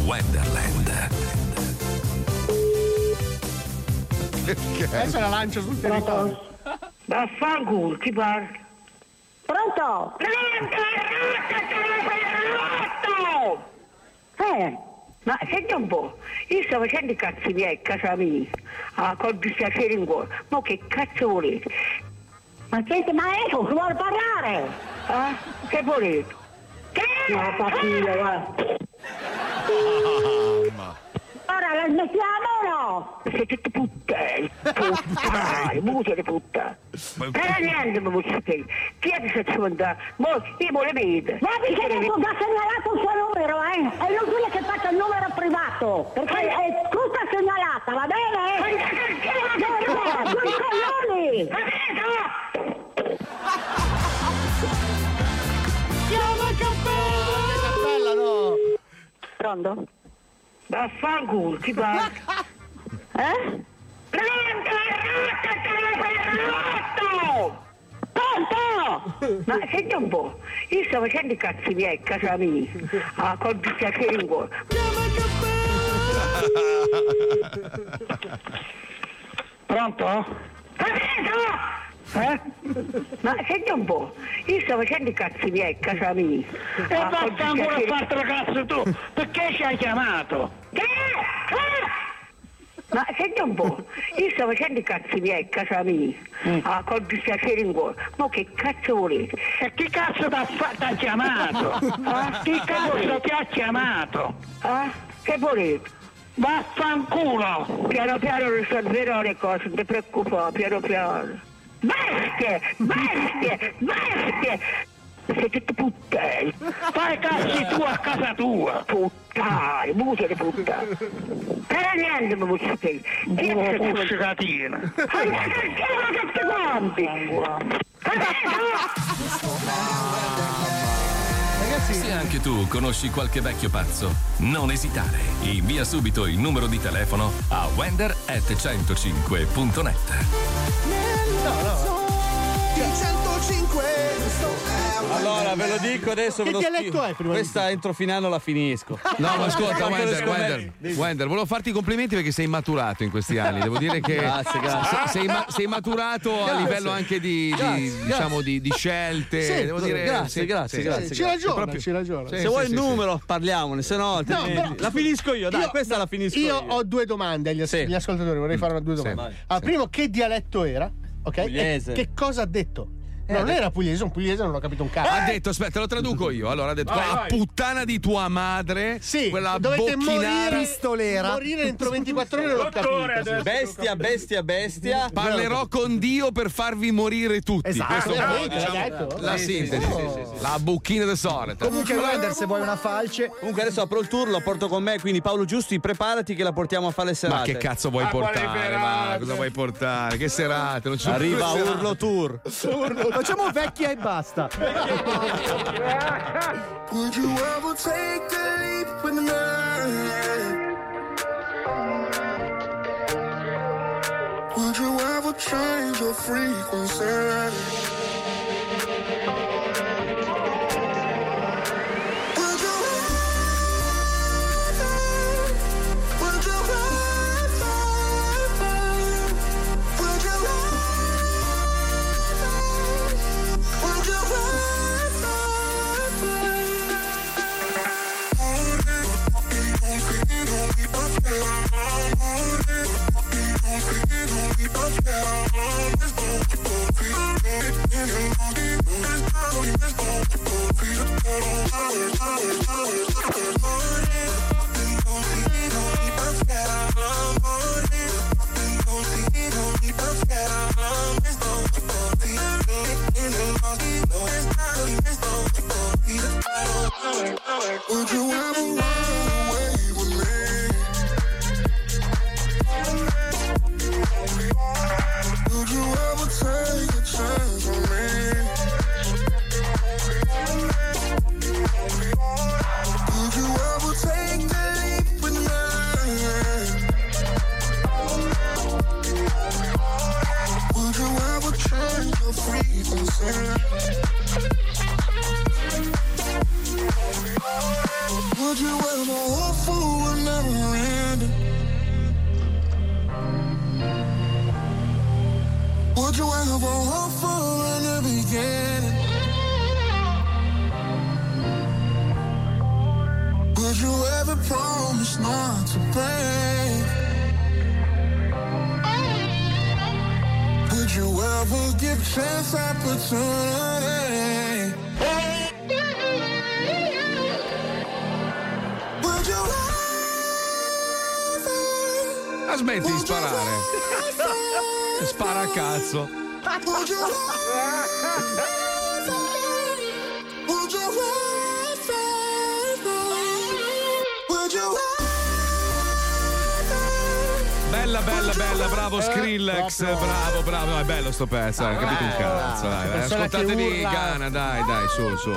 Wonderland. Adesso la lancio sul territorio. Vaffanculo, chi parla? Pronto? Pronto? Eh, ma senti un po', io sto facendo i cazzi miei a casa mia, ah, col dispiacere in cuore, ma che cazzo volete? Ma senti maestro, si vuole parlare? Ah, che volete? Che? No, papilla, va. Ora la smettiamo o no? Siete puttane, puttane, muse di puttane. Per niente mi posso sapere. Chi è che si è mandato? Mo, io me le vedo. Ma perché adesso ha segnalato il suo numero, eh? È inutile che faccia il numero privato, perché è tutta segnalata, va bene? No, no, due coglioni! Chiama Cappella! Cappella, no! Pronto? Vaffanculo, chi parla? *laughs* Eh? Pronto? Pronto? Ma senti un po', io sto facendo i cazzi miei a casa mia, ah, col dispiacere in cuore. Pronto? Eh? Ma senti un po', io sto facendo i cazzi miei a casa mia. E ah, basta ancora a farti la cazzo tu! Perché ci hai chiamato? Che? Eh? Ma senti un po', io sto facendo i cazzi miei a casa mia, ah, col dispiacere in cuore. Ma che cazzo volete? E chi cazzo ti ha chiamato? *laughs* Ah? Chi cazzo ti ha chiamato? Ah? Che volete? Vaffanculo! Piano piano risolverò le cose, non ti preoccupare, piano piano. Bestie! Bestie! Bestie! Siete tutti puttane! Fai cazzi tu a casa tua! Puttane, muse di puttane! Per niente mi posso sapere! Chi è Una che puscicatina! Andate al culo tutti quanti! Se anche tu conosci qualche vecchio pazzo, non esitare. Invia subito il numero di telefono a wender at 105.net. No, no. 105 Allora, ve lo dico adesso. Che ve lo dialetto è prima di Questa entro Finano la finisco. *laughs* No, ma ascolta, Wender, Wender, Wender, volevo farti i complimenti perché sei maturato in questi anni. Devo dire che Grazie, grazie. se- Sei, ma- sei maturato a Grazie. livello anche di, di, Grazie, diciamo, di, di scelte. Sì, devo dire, grazie, sì, grazie, sì, grazie. sì, Ci ragiona, proprio- ci ragiona. Sì, Se sì, vuoi sì, il sì. numero, parliamone, se no, però- la finisco io. Dai, Io- questa la finisco Io io. ho due domande agli, as- agli ascoltatori, vorrei fare due domande. Primo, che dialetto era? Ok? Pugliese. che cosa ha detto? Eh, non era pugliese, un pugliese non ho capito un cazzo. Ha detto, aspetta, lo traduco io. Allora ha detto: Vai, "La vai. puttana di tua madre, Sì, quella dovete bocchinara. morire, morire entro 24 ore non l'ho capito. Bestia, bestia, bestia. Parlerò con Dio per farvi morire tutti. Esatto. Questo è un po', Veramente, diciamo, l'ha detto? la sintesi. sì, sì, sì, sì, sì. La bucchina del solito. Comunque, Wender, se vuoi una falce. Comunque adesso apro il tour, lo porto con me, quindi Paolo Giusti, preparati che la portiamo a fare le Ma serate. che cazzo vuoi portare? Ma cosa vuoi portare? Che serate? Non ci sono Arriva più serate. Urlo Tour. Facciamo vecchia e basta. Would you ever take a leap with me? Would you ever change your frequency? Would you ever run away ever take a chance on me? Chance opportunity? Would you Ma smetti di sparare. *laughs* Spara a cazzo. Bella, bella, bella, bravo Skrillex, bravo, bravo, No, è bello sto pezzo, hai capito un cazzo, dai, ascoltatevi. Gana, dai, dai, su, su.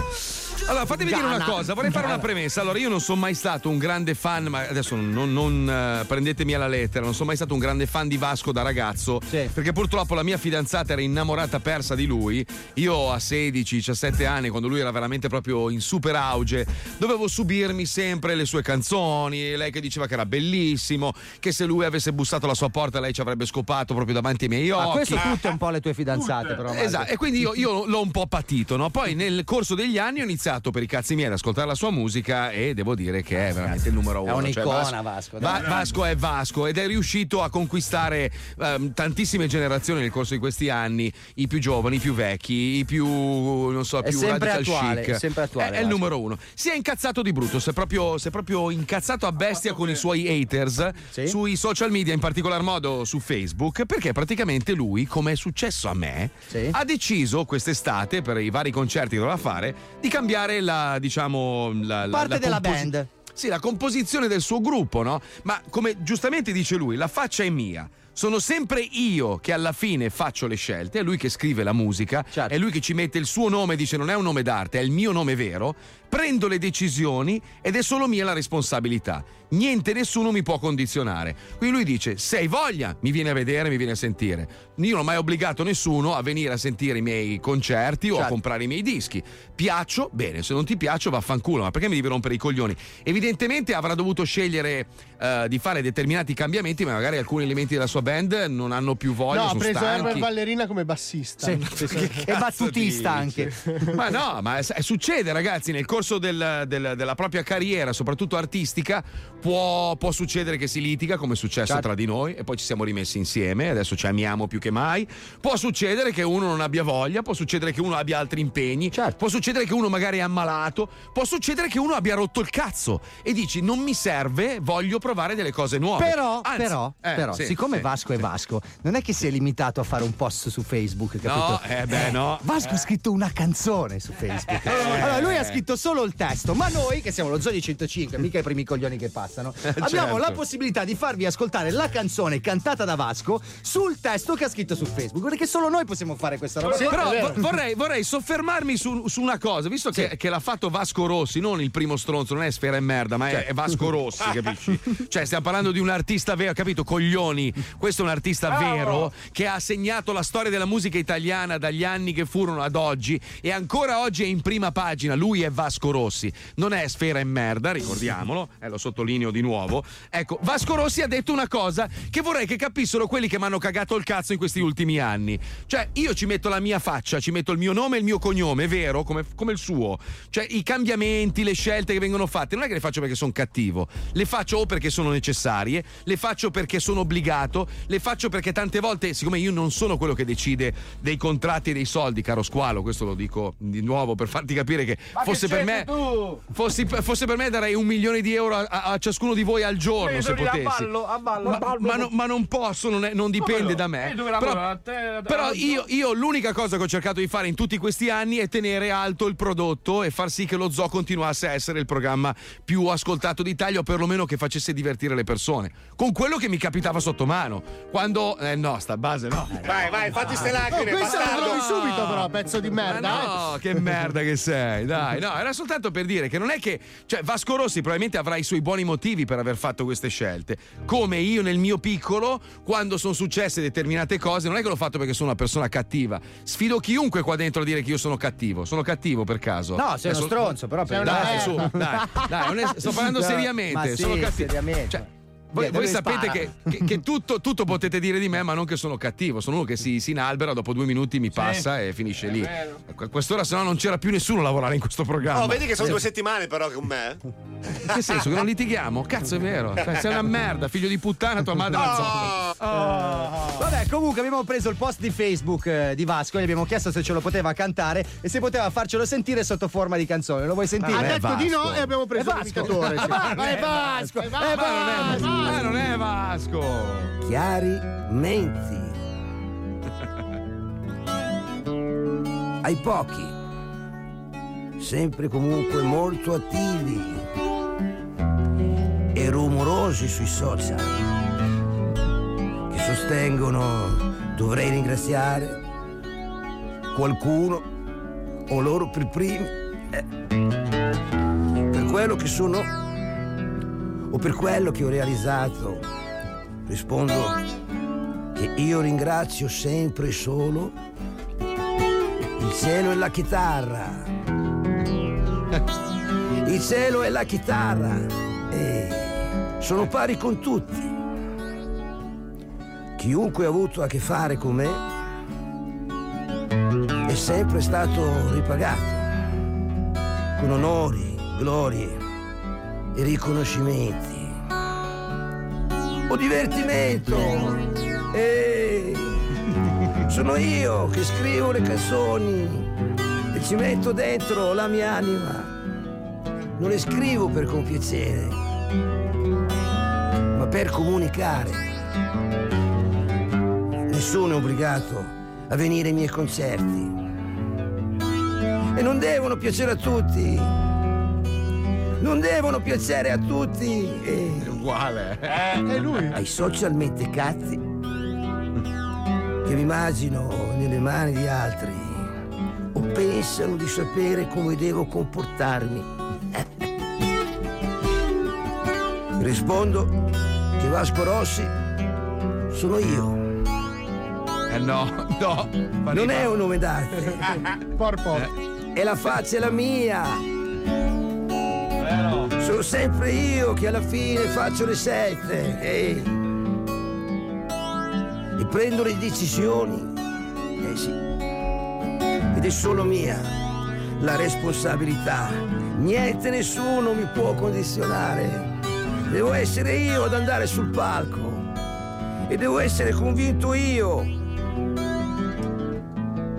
Allora, fatemi dire una Gana. cosa, vorrei fare una Gana. premessa. Allora, io non sono mai stato un grande fan, ma adesso non, non, eh, prendetemi alla lettera, non sono mai stato un grande fan di Vasco da ragazzo, perché purtroppo la mia fidanzata era innamorata persa di lui. Io a 16-17 anni, quando lui era veramente proprio in super auge, dovevo subirmi sempre le sue canzoni, lei che diceva che era bellissimo, che se lui avesse bussato alla sua porta lei ci avrebbe scopato proprio davanti ai miei occhi. Ma questo tutte un po' le tue fidanzate, però. Marco. Esatto, e quindi io, io l'ho un po' patito, no? Poi nel corso degli anni ho iniziato per i cazzi miei ad ascoltare la sua musica e devo dire che è veramente il numero uno. Cioè, un'icona, Vasco, dai. Va- Vasco è Vasco ed è riuscito a conquistare ehm, tantissime generazioni nel corso di questi anni, i più giovani, i più vecchi, i più, non so, È più sempre attuale, chic. è sempre attuale, È, è il Vasco. numero uno. Si è incazzato di brutto, si è proprio, si è proprio incazzato a bestia con i suoi haters sui social media, in particolar modo su Facebook, perché praticamente lui, come è successo a me, ha deciso quest'estate, per i vari concerti che doveva fare, di cambiare la, diciamo, la, la- Parte la della composi- band. Sì, la composizione del suo gruppo, no? Ma come giustamente dice lui, la faccia è mia. Sono sempre io che alla fine faccio le scelte, è lui che scrive la musica, Certo. è lui che ci mette il suo nome, dice non è un nome d'arte, è il mio nome vero, prendo le decisioni ed è solo mia la responsabilità. Niente, nessuno mi può condizionare. Quindi lui dice: Se hai voglia, mi vieni a vedere, mi vieni a sentire. Io non ho mai obbligato nessuno a venire a sentire i miei concerti o a Certo. comprare i miei dischi. Piaccio? Bene, se non ti piaccio, vaffanculo. Ma perché mi devi rompere i coglioni? Evidentemente avrà dovuto scegliere eh, di fare determinati cambiamenti, ma magari alcuni elementi della sua band non hanno più voglia, No, ha preso stanchi. Herbert Ballerina come bassista. Sì. E battutista anche. Ma no, ma s- succede, ragazzi, nel corso del- del- della propria carriera, soprattutto artistica, può, può succedere che si litiga, come è successo Certo. tra di noi, e poi ci siamo rimessi insieme, adesso ci amiamo più che mai. Può succedere che uno non abbia voglia, può succedere che uno abbia altri impegni, Certo. può succedere che uno magari è ammalato, può succedere che uno abbia rotto il cazzo e dici non mi serve, voglio provare delle cose nuove. Però, Anzi, però, eh, però, sì, siccome sì. Vasco è Vasco, non è che si è limitato a fare un post su Facebook, capito? No, eh beh, no. Vasco ha scritto una canzone su Facebook. Allora, lui ha scritto solo il testo, ma noi, che siamo lo Zoni 105, mica i primi coglioni che passano, *laughs* abbiamo Certo. la possibilità di farvi ascoltare la canzone cantata da Vasco sul testo che ha scritto su Facebook. Perché solo noi possiamo fare questa roba. qua. Però vorrei, vorrei soffermarmi su, su una cosa, visto che, che l'ha fatto Vasco Rossi, non il primo stronzo, non è Sfera e Merda, ma è, è Vasco Rossi, capisci? *laughs* Cioè, stiamo parlando di un artista vero, capito? Coglioni. Questo è un artista vero che ha segnato la storia della musica italiana dagli anni che furono ad oggi e ancora oggi è in prima pagina. Lui è Vasco Rossi, non è Sfera e Merda, ricordiamolo, *laughs* eh, lo sottolineo di nuovo. Ecco, Vasco Rossi ha detto una cosa che vorrei che capissero quelli che mi hanno cagato il cazzo in questi ultimi anni. Cioè, io ci metto la mia faccia, ci metto il mio nome e il mio cognome, vero? Come, come il suo. Cioè, i cambiamenti, le scelte che vengono fatte, non è che le faccio perché sono cattivo, le faccio o perché sono necessarie, le faccio perché sono obbligato, le faccio perché tante volte, siccome io non sono quello che decide dei contratti e dei soldi, caro squalo, questo lo dico di nuovo per farti capire che fosse per me. Fossi, fosse per me darei un milione di euro a, a- a ciascuno di voi al giorno se potessi. a ballo, Ma, ma no- ma non posso, non, è- non dipende da me. Però, però io, io l'unica cosa che ho cercato di fare in tutti questi anni è tenere alto il prodotto e far sì che lo zoo continuasse a essere il programma più ascoltato d'Italia o perlomeno che facesse divertire le persone. Con quello che mi capitava sotto mano. Quando. Eh no, sta base no. Vai, vai, fatti ste lacrime, Questo lo bastardo. trovi subito, però, pezzo di merda. Ma eh. no, che merda che sei, dai, no, era soltanto per dire che non è che, cioè Vasco Rossi probabilmente avrà i suoi buoni motivi per aver fatto queste scelte, come io nel mio piccolo, quando sono successe determinate cose, non è che l'ho fatto perché sono una persona cattiva, sfido chiunque qua dentro a dire che io sono cattivo, sono cattivo per caso? No, sei uno stronzo, però per Dai, su, dai, dai, sto parlando seriamente, ma sì, sono cattivo. seriamente. Cioè, voi, voi sapete che, che- che *laughs* tutto, tutto potete dire di me, ma non che sono cattivo. Sono uno che si, si inalbera, dopo due minuti mi passa e finisce lì. A quest'ora, se no, non c'era più nessuno a lavorare in questo programma. Oh, vedi che sono due settimane però con me? In che senso? Che non litighiamo? Cazzo, è vero. Cioè, sei una merda, figlio di puttana, tua madre la Oh. Vabbè, comunque abbiamo preso il post di Facebook eh, di Vasco e gli abbiamo chiesto se ce lo poteva cantare e se poteva farcelo sentire sotto forma di canzone. Lo vuoi sentire? Ha detto di no e abbiamo preso È Vasco. l'imitatore. sì. *laughs* È Vasco, è Vasco, è Vasco. Ma non è Vasco. Chiari menti. Ai pochi, sempre comunque molto attivi e rumorosi sui social, che sostengono dovrei ringraziare qualcuno o loro per primi eh, per quello che sono o per quello che ho realizzato. Rispondo che io ringrazio sempre e solo il cielo e la chitarra. *laughs* Il cielo e la chitarra e sono pari con tutti. Chiunque ha avuto a che fare con me è sempre stato ripagato con onori, glorie e riconoscimenti o divertimento. E sono io che scrivo le canzoni e ci metto dentro la mia anima. Non le scrivo per compiacere, ma per comunicare. Nessuno è obbligato a venire ai miei concerti. E non devono piacere a tutti. Non devono piacere a tutti. E Uguale. È lui. ai social mentecatti che mi immagino nelle mani di altri o pensano di sapere come devo comportarmi. Rispondo che Vasco Rossi sono io. Eh no, no. Non è un nome d'arte. *laughs* Porpo. E la faccia è la mia. Sono sempre io che alla fine faccio le sette. ehi. E prendo le decisioni. Eh sì. Ed è solo mia la responsabilità. Niente, nessuno mi può condizionare. Devo essere io ad andare sul palco. E devo essere convinto io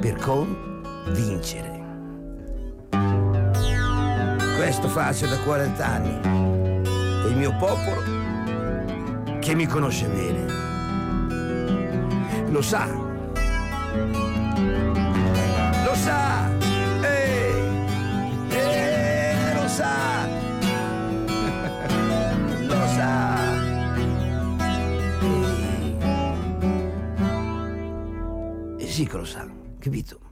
per convincere. Questo faccio da 40 anni e il mio popolo, che mi conosce bene, lo sa. Lo sa! Eh, lo sa! Lo sa! E sì che lo sa, capito?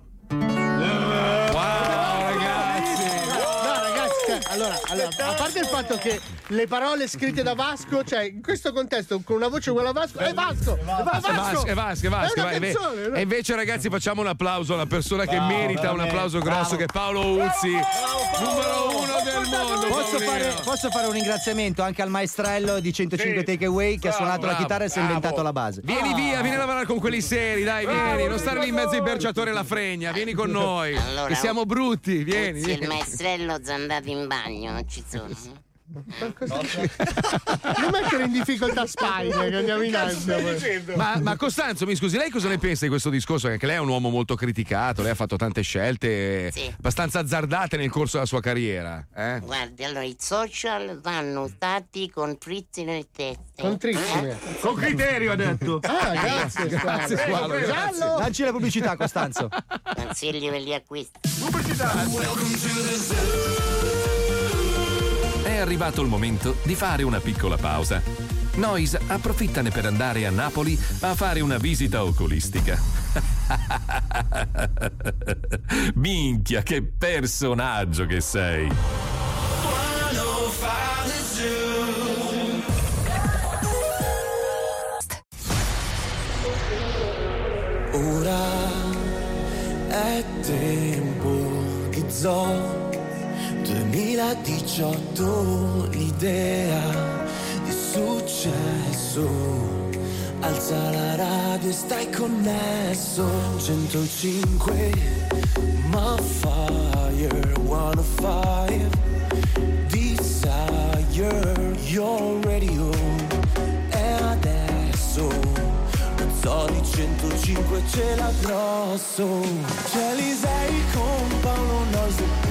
Ragazzi, cioè, allora, allora, a parte il fatto che le parole scritte da Vasco, cioè in questo contesto con una voce uguale a Vasco, è Vasco! È Vasco! È Vasco, è Vasco, è Vasco, È vai, ve- canzone, no? E invece, ragazzi, facciamo un applauso alla persona che Bravo, merita un veramente. applauso grosso, Bravo. che è Paolo Uzzi, numero uno del mondo. Posso fare, posso fare un ringraziamento anche al maestrello di 105 Sì. Takeaway che ha Bravo, suonato la bravo, chitarra e si è bravo. inventato la base. Vieni via, vieni a lavorare con quelli seri, dai, vieni, non stare lì in mezzo ai berciatori e alla fregna, vieni con noi. Allora, che siamo brutti, vieni. Se il maestrello è andato in bagno, non ci sono. Non mettere in difficoltà Spine che andiamo in ansia. Ma, ma Costanzo, mi scusi, lei cosa ne pensa di questo discorso? Anche lei è un uomo molto criticato, lei ha fatto tante scelte abbastanza azzardate nel corso della sua carriera. Eh? Guardi, allora i social vanno usati con trizzi nelle teste. Con trissime. Con criterio, ha detto. Ah, grazie. Grazie, Squalo. Squalo, grazie. Lanci la pubblicità, Costanzo. Consigli per gli acquisti. È arrivato il momento di fare una piccola pausa. Noise approfittane per andare a Napoli a fare una visita oculistica. *laughs* Minchia, che personaggio che sei! Ora è tempo di zoo 2018 l'idea di successo. Alza la radio e stai connesso. 105 ma fire. 105 Desire your radio. E adesso lo zoo di 105 ce l'ha grosso. C'è Lisei con Paolo Noise e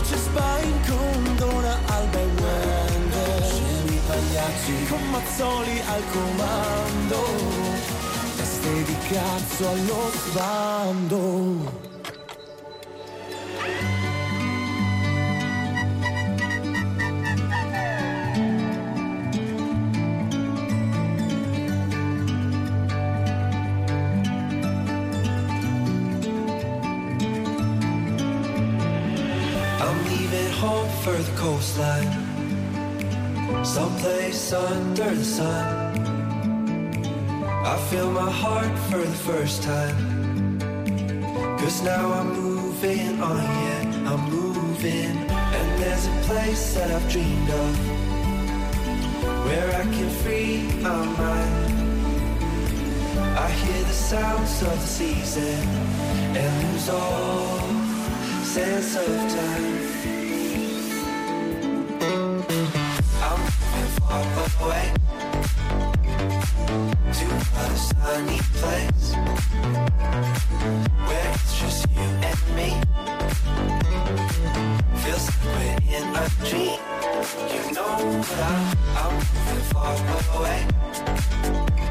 C'è Spine con Dona Alba e Wender Scemi pagliacci con Mazzoli al comando. Teste di cazzo allo sbando the coastline, someplace under the sun. I feel my heart for the first time. Cause now I'm moving on, yeah, I'm moving. And there's a place that I've dreamed of where I can free my mind. I hear the sounds of the season and lose all sense of time. You and me. Feels like we're in a dream. You know what I'm, I'm far away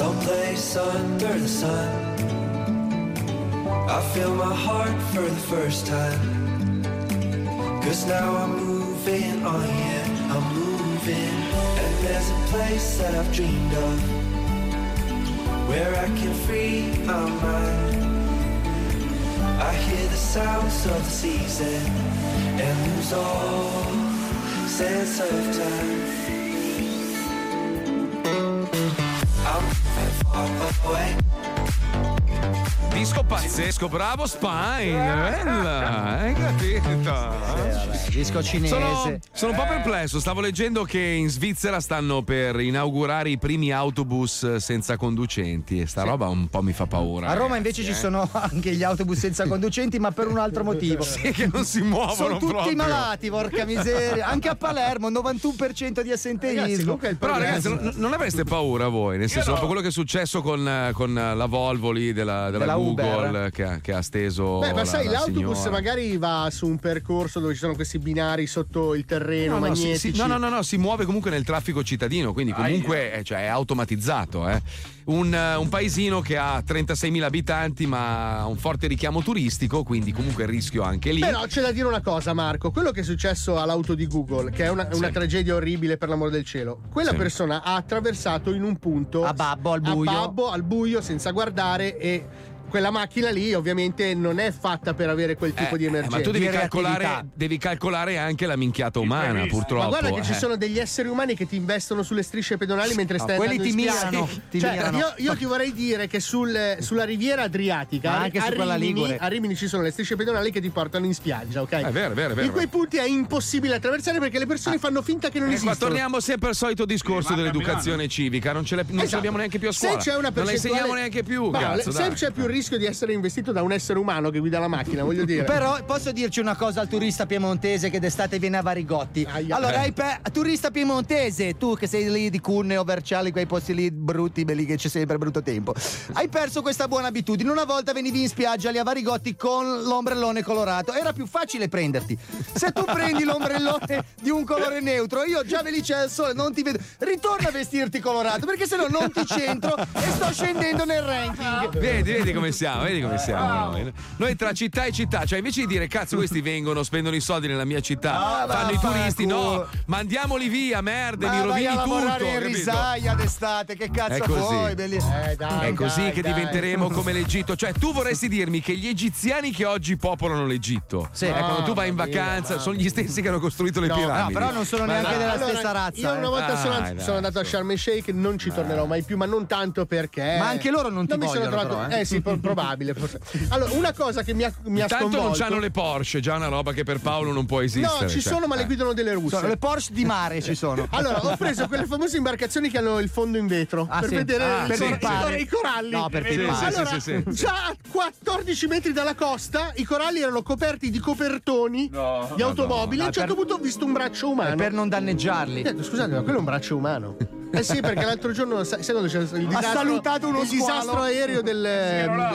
dance under the sun. I feel my heart for the first time. Cause now I'm moving, on, yeah, I'm moving. And there's a place that I've dreamed of where I can free my mind. I hear the sounds of the season and lose all sense of time. I'm far away. Disco pazzesco, bravo Spine, bella, hai capito? disco cinese. Sono, sono un po' perplesso, stavo leggendo che in Svizzera stanno per inaugurare i primi autobus senza conducenti e sta roba un po' mi fa paura. A Roma invece ragazzi, ci eh. sono *laughs* anche gli autobus senza conducenti, ma per un altro motivo. Sì, che non si muovono Sono tutti proprio. malati, porca miseria. Anche a Palermo, 91% di assenteismo. Però ragazzi, non, non avreste paura voi, nel senso, dopo quello che è successo con, eh, con la Volvo lì della, della Della Google che, ha- che ha steso. Beh, ma la- sai, la l'autobus signora. magari va su un percorso dove ci sono questi binari sotto il terreno, No, no, si- no, no, no, no, si muove comunque nel traffico cittadino, quindi comunque eh, cioè, è automatizzato. eh. Un, eh, un paesino che ha 36.000 abitanti ma ha un forte richiamo turistico, quindi comunque il rischio anche lì. Però c'è da dire una cosa, Marco. Quello che è successo all'auto di Google, che è una, una Sì. tragedia orribile per l'amore del cielo, quella Sì. persona ha attraversato in un punto a babbo al buio. a babbo al buio senza guardare e quella macchina lì ovviamente non è fatta per avere quel tipo di Eh, emergenza. ma tu devi calcolare, devi calcolare anche la minchiata umana, purtroppo. Ma guarda che ci eh. sono degli esseri umani che ti investono sulle strisce pedonali mentre No, stai quelli andando ti in spiaggia. mirano, ti Cioè, mirano. Io, io ti vorrei dire che sul- sulla riviera adriatica Ma anche a, su quella Rimini, Ligure. a Rimini ci sono le strisce pedonali che ti portano in spiaggia, ok? È vero, è vero, è vero. In quei punti è impossibile attraversare perché le persone fanno finta che non Eh, esistono. Ma torniamo sempre al solito discorso dell'educazione civica, non ce, l'è- non ce Esatto. l'abbiamo neanche più a Se scuola. c'è una non la percentuale- insegniamo neanche più. Ma cazzo, se c'è più il rischio di essere investito da un essere umano che guida la macchina, voglio dire. *laughs* Però posso dirci una cosa al turista piemontese che d'estate viene a Varigotti. Allora, Eh. hai pe- turista piemontese, tu che sei lì di Cuneo, Verciali, quei posti lì brutti, belli che c'è sempre brutto tempo. Hai perso questa buona abitudine. Una volta venivi in spiaggia lì a Varigotti con l'ombrellone colorato. Era più facile prenderti. Se tu prendi l'ombrellone di un colore neutro, io già ve lì c'è il sole, non ti vedo. Ritorna a vestirti colorato, perché se no non ti centro e sto scendendo nel ranking. Vedi, vedi come siamo, vedi come siamo noi. Noi tra città e città, cioè invece di dire cazzo questi vengono, spendono i soldi nella mia città, Ah, fanno i turisti, no, mandiamoli via, merda, Ma mi rovini a tutto. capito? risaia d'estate, che cazzo È così. vuoi? belli- Eh, dai, È così dai, che dai. diventeremo come l'Egitto. Cioè, tu vorresti dirmi che gli egiziani che oggi popolano l'Egitto, Sì. eh, quando tu vai in mia, vacanza, sono gli stessi che hanno costruito le No, piramidi. no, però non sono Ma neanche dai. della Allora, stessa razza. Io una volta sono, Dai, dai, sono andato a Sharm el Sheikh, non ci tornerò mai più, ma non tanto perché. Ma anche loro non ti mi sono vogliono, trovato. però, eh. eh sì, probabile. forse. Allora, una cosa che mi ha, mi ha Intanto non sconvolto. c'hanno le Porsche, già una roba che per Paolo non può esistere. No, ci cioè. sono, ma le Eh. guidano delle russe. Sono le Porsche di mare ci sono. Allora, ho preso quelle famose imbarcazioni che hanno il fondo in vetro Ah, per sì. vedere Ah, i, per cor- pippare. i coralli. No, per Sì, sì, allora, sì, sì, sì. già a 14 metri dalla costa, i coralli erano coperti di copertoni di automobili. a un certo punto ho visto un braccio umano. Per non danneggiarli. Ho detto, scusate, ma quello è un braccio umano. Eh sì, perché l'altro giorno, sai sai quando c'è il disastro, salutato uno il disastro aereo del,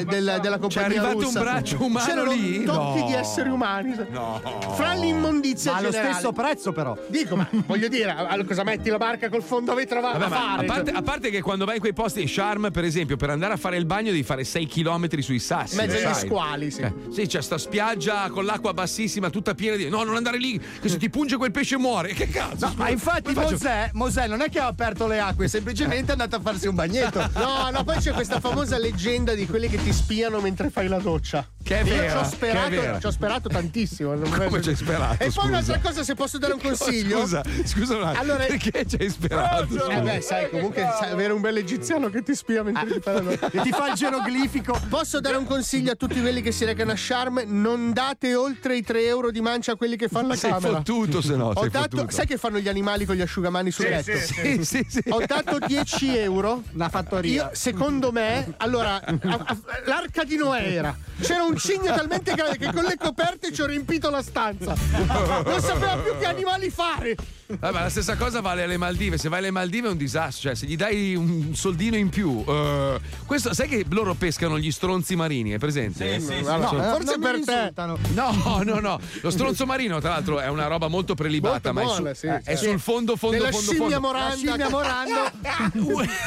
del- della compagnia arrivato un russa. braccio umano C'erano lì? tocchi No. di esseri umani. No. Fra l'immondizia Ma allo generale. stesso prezzo, però. Dico, ma voglio dire, a- cosa metti la barca col fondo a vetro a Vabbè, ma fare? a, parte, a parte che quando vai in quei posti, Charm, per esempio, per andare a fare il bagno devi fare 6 km sui sassi. Mezzo lo agli sai. squali, sì. Eh, sì, c'è sta spiaggia con l'acqua bassissima, tutta piena di. No, non andare lì, che se ti punge quel pesce muore. Che cazzo? Ma infatti Come faccio? Mosè, Mosè non è che ha aperto le acque, semplicemente è andato a farsi un bagnetto. No, no, poi c'è questa famosa leggenda di quelli che ti spiano mentre fai la doccia. Che è Io vera, ci ho sperato, ci ho sperato tantissimo. non Come ci hai sperato, E poi un'altra cosa, se posso dare un *laughs* consiglio. Scusa, scusa un attimo. Allora- Perché ci hai sperato? Eh beh, sai, comunque sai, avere un bel egiziano che ti spia mentre ti la doccia. E ti fa il geroglifico. Posso dare un consiglio a tutti quelli che si recano a Sharm? Non date oltre i 3 euro di mancia a quelli che fanno la Sei camera. fottuto, se no. Ho sei dato, fottuto. sai che fanno gli animali con gli asciugamani sul letto? Sì, sì, sì. Ho dato 10 euro. Una fattoria. Io, secondo me, allora, a- a- l'arca di Noè era. C'era un un cigno talmente grande che con le coperte ci ho riempito la stanza. Non sapeva più che animali fare. Vabbè, la stessa cosa vale alle Maldive. Se vai alle Maldive è un disastro. Cioè, se gli dai un soldino in più. eh, questo, sai che loro pescano gli stronzi marini, è presente? Sì, sì, sì. No, Sono- forse per te. No, no, no. Lo stronzo marino, tra l'altro, è una roba molto prelibata, Molto ma è, buona, su- sì, eh, è sì. sul fondo, fondo, Della fondo, scimmia fondo. moranda. La scimmia morando *laughs*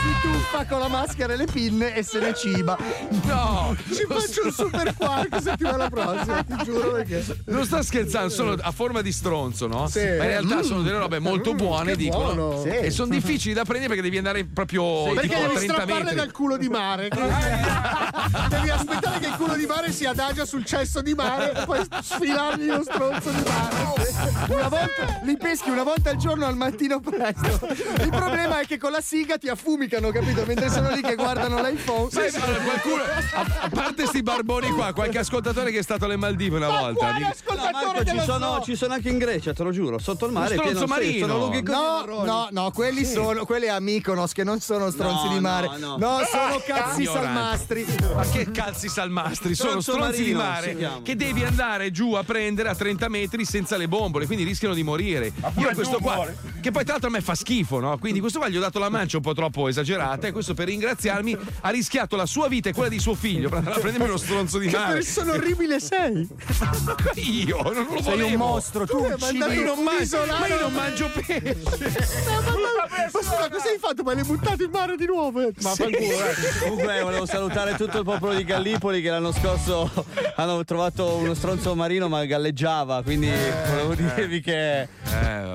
si tuffa con la maschera e le pinne e se ne ciba. No! Ci faccio un super quark settimana prossima, ti giuro perché. Non sta scherzando, sono a forma di stronzo, no? Sì. Ma in realtà Mm. sono delle robe molto Mm, buone, che dicono. Sì. E sono difficili da prendere perché devi andare proprio Perché tipo a devi 30 strapparle metri. dal culo di mare. *laughs* devi aspettare che il culo di mare si adagia sul cesso di mare e poi sfilargli lo stronzo di mare. Una volta li peschi una volta al giorno al mattino presto. Il problema è che con la siga ti affumicano, capito? Mentre sono lì che guardano l'iPhone. Sai, allora, qualcuno, a, a parte sti barboni qua, qualche ascoltatore che è stato alle Maldive una volta. Di- No, Marco, ci sono, ci sono anche in Grecia, te lo giuro. Sotto il mare. Lo stronzo sì, marino. sono lunghi così No, marroni. no, no, quelli sono quelli a Mykonos che non sono stronzi No, di mare. no, No, no. sono cazzi Ignorante. salmastri. Ma che cazzi salmastri? Sono Stronzo stronzi di marino si mare che devi andare giù a prendere a 30 metri senza le bombole, quindi rischiano di morire. Io questo qua, che poi tra l'altro a me fa schifo, no? Quindi questo qua gli ho dato la mancia un po' troppo esagerata e questo per ringraziarmi ha rischiato la sua vita e quella di suo figlio per andare a prendermi uno stronzo di Che mare. persona orribile sei. *laughs* Io non lo Sei un volevo. mostro, tu Tu uccidi. Ma io non mangio, ma io non mangio pesce. Ma scusa, cosa hai fatto? Ma l'hai buttato in mare di nuovo? Ma Sì. *laughs* Comunque volevo salutare tutto il popolo di Gallipoli che l'anno scorso *laughs* hanno trovato uno stronzo marino ma galleggiava, quindi volevo dirvi che... Eh,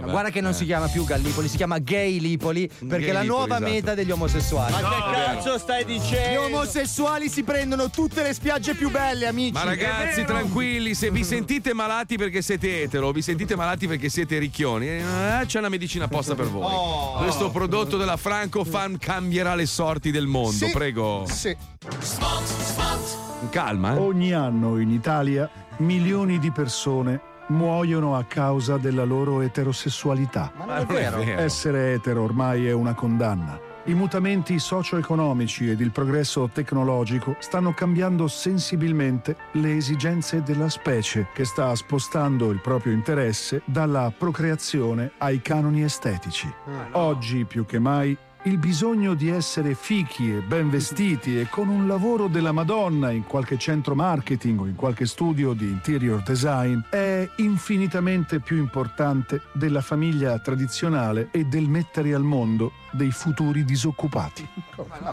Guarda che non si chiama più Gallipoli, si chiama Gay Lipoli perché è la nuova esatto. meta degli omosessuali. Ma che cazzo stai Gli dicendo? omosessuali si prendono tutte le spiagge più belle, amici. Ma ragazzi, tranquilli, se vi *laughs* sentite malati perché siete etero, vi sentite malati perché siete ricchioni, eh, c'è una medicina apposta per voi. Oh. Questo prodotto della Franco Fan cambierà le sorti del mondo, Sì. prego. Sì. Calma, eh. Ogni anno in Italia milioni di persone muoiono a causa della loro eterosessualità. Ma non è vero. Essere etero ormai è una condanna. I mutamenti socio-economici ed il progresso tecnologico stanno cambiando sensibilmente le esigenze della specie che sta spostando il proprio interesse dalla procreazione ai canoni estetici. Oggi più che mai il bisogno di essere fichi e ben vestiti e con un lavoro della Madonna in qualche centro marketing o in qualche studio di interior design è infinitamente più importante della famiglia tradizionale e del mettere al mondo dei futuri disoccupati.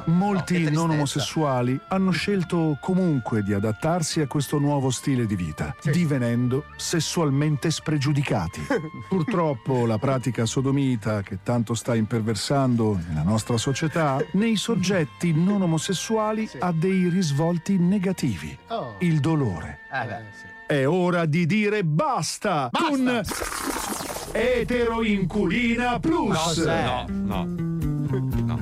Molti non omosessuali hanno scelto comunque di adattarsi a questo nuovo stile di vita, divenendo sessualmente spregiudicati. *laughs* Purtroppo la pratica sodomita che tanto sta imperversando nella nostra società, nei soggetti non omosessuali ha dei risvolti negativi. Oh. Il dolore. È ora di dire basta, con Eteroinculina Plus. Cos'è? No, no.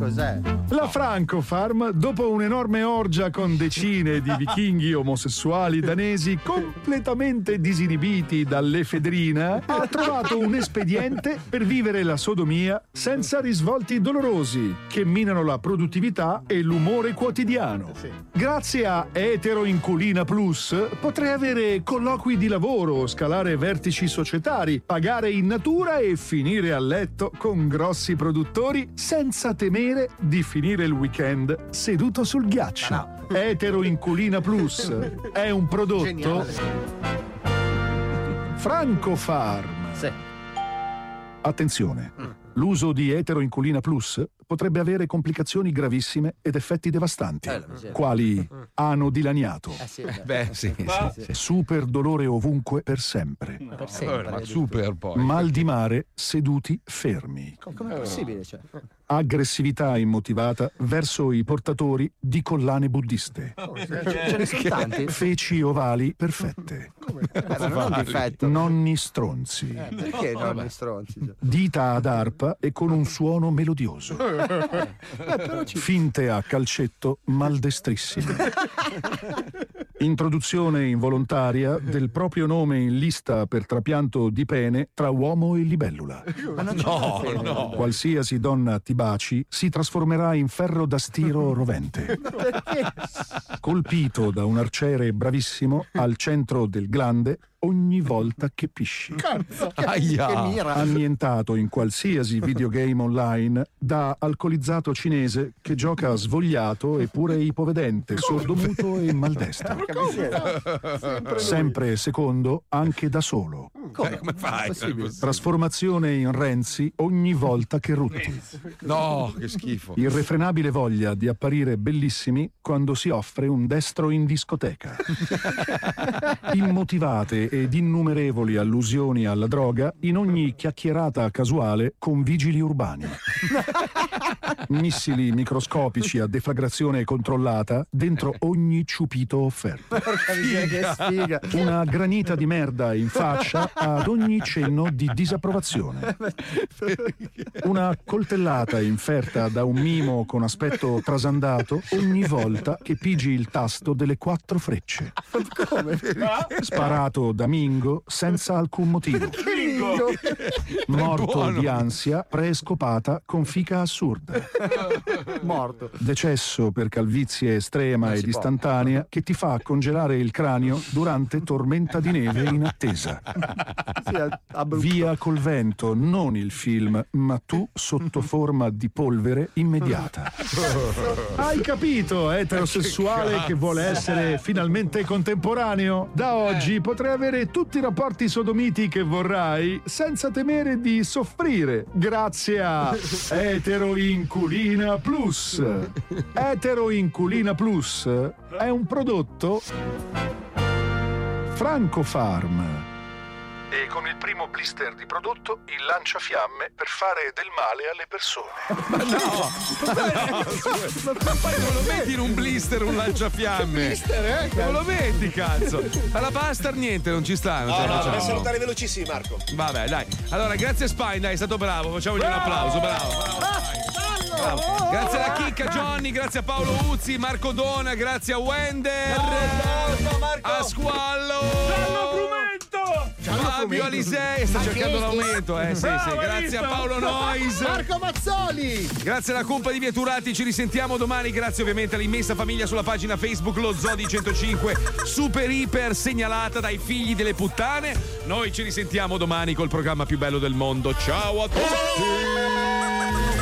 Cos'è? La Francofarm, dopo un'enorme orgia con decine di vichinghi omosessuali danesi completamente disinibiti dall'efedrina, ha trovato un espediente per vivere la sodomia senza risvolti dolorosi che minano la produttività e l'umore quotidiano. Grazie a Eteroinculina Plus potrei avere colloqui di lavoro, scalare vertici societari, pagare in natura e finire a letto con grossi produttori senza temere di finire il weekend seduto sul ghiaccio. Eteroinculina Plus è un prodotto Geniale. Francofarm. Sì. Attenzione, l'uso di Eteroinculina Plus potrebbe avere complicazioni gravissime ed effetti devastanti, Eh, miseria. quali anodilaniato, Eh sì, beh. Beh, sì. sì. super dolore ovunque per sempre, Per sempre. Ma super poi. mal di mare seduti fermi, Com'è possibile? Cioè? aggressività immotivata verso i portatori di collane buddiste, Ce ne sono tanti? feci ovali perfette, *laughs* Eh, non nonni stronzi, Perché non stronzi? Cioè? dita ad arpa e con un suono melodioso. Eh, ci... *laughs* Finte a calcetto maldestrissime. *laughs* Introduzione involontaria del proprio nome in lista per trapianto di pene tra uomo e libellula. No, no. Qualsiasi donna ti baci si trasformerà in ferro da stiro *laughs* rovente. Colpito da un arciere bravissimo al centro del glande ogni volta che pisci. Cazzo, che, Aia. che mira. Annientato in qualsiasi videogame online da alcolizzato cinese che gioca svogliato eppure ipovedente, sordomuto e maldestro. Sempre secondo, anche da solo. Come, come fai? Trasformazione in Renzi ogni volta che rutti. No, che schifo. Irrefrenabile voglia di apparire bellissimi quando si offre un destro in discoteca. *laughs* Immotivate ed innumerevoli allusioni alla droga in ogni chiacchierata casuale con vigili urbani. Missili microscopici a deflagrazione controllata dentro ogni ciupito offerto. Porca miseria, che sfiga. Una granita di merda in faccia ad ogni cenno di disapprovazione. Una coltellata inferta da un mimo con aspetto trasandato ogni volta che pigi il tasto delle quattro frecce. Come? Sparato da Mingo senza alcun motivo. Morto di ansia, prescopata con fica assurda. Morto. Decesso per calvizie estrema ed istantanea che ti fa congelare il cranio durante tormenta di neve in attesa. Sì. Via col vento, non il film, ma tu sotto forma di polvere immediata. *laughs* Hai capito, eterosessuale che vuole essere finalmente contemporaneo? Da oggi potrai avere tutti i rapporti sodomiti che vorrai senza temere di soffrire grazie a *laughs* Eteroinculina Plus. Eteroinculina Plus è un prodotto Franco Farm. E con il primo blister di prodotto il lanciafiamme per fare del male alle persone. *laughs* Ma poi non lo metti in un blister un lanciafiamme? Blister, eh? Non lo metti, cazzo. Alla Bastard niente, non ci sta. Non ce la No, no, facciamo. per salutare velocissimi, Marco. Vabbè, dai. Allora, grazie Spine, dai, è stato bravo. Facciamogli un applauso, bravo. bravo. Grazie alla Chicca Johnny, grazie a Paolo Uzzi, Marco Dona, grazie a Wender, a Squallo. Fabio Alisei sta cercando l'aumento, eh sì, sì. Grazie a Paolo Nois. Marco Mazzoli. Grazie alla cumpa di Vieturati, ci risentiamo domani. Grazie ovviamente all'immensa famiglia sulla pagina Facebook Lo Zodi 105, super iper segnalata dai figli delle puttane. Noi ci risentiamo domani col programma più bello del mondo. Ciao a tutti!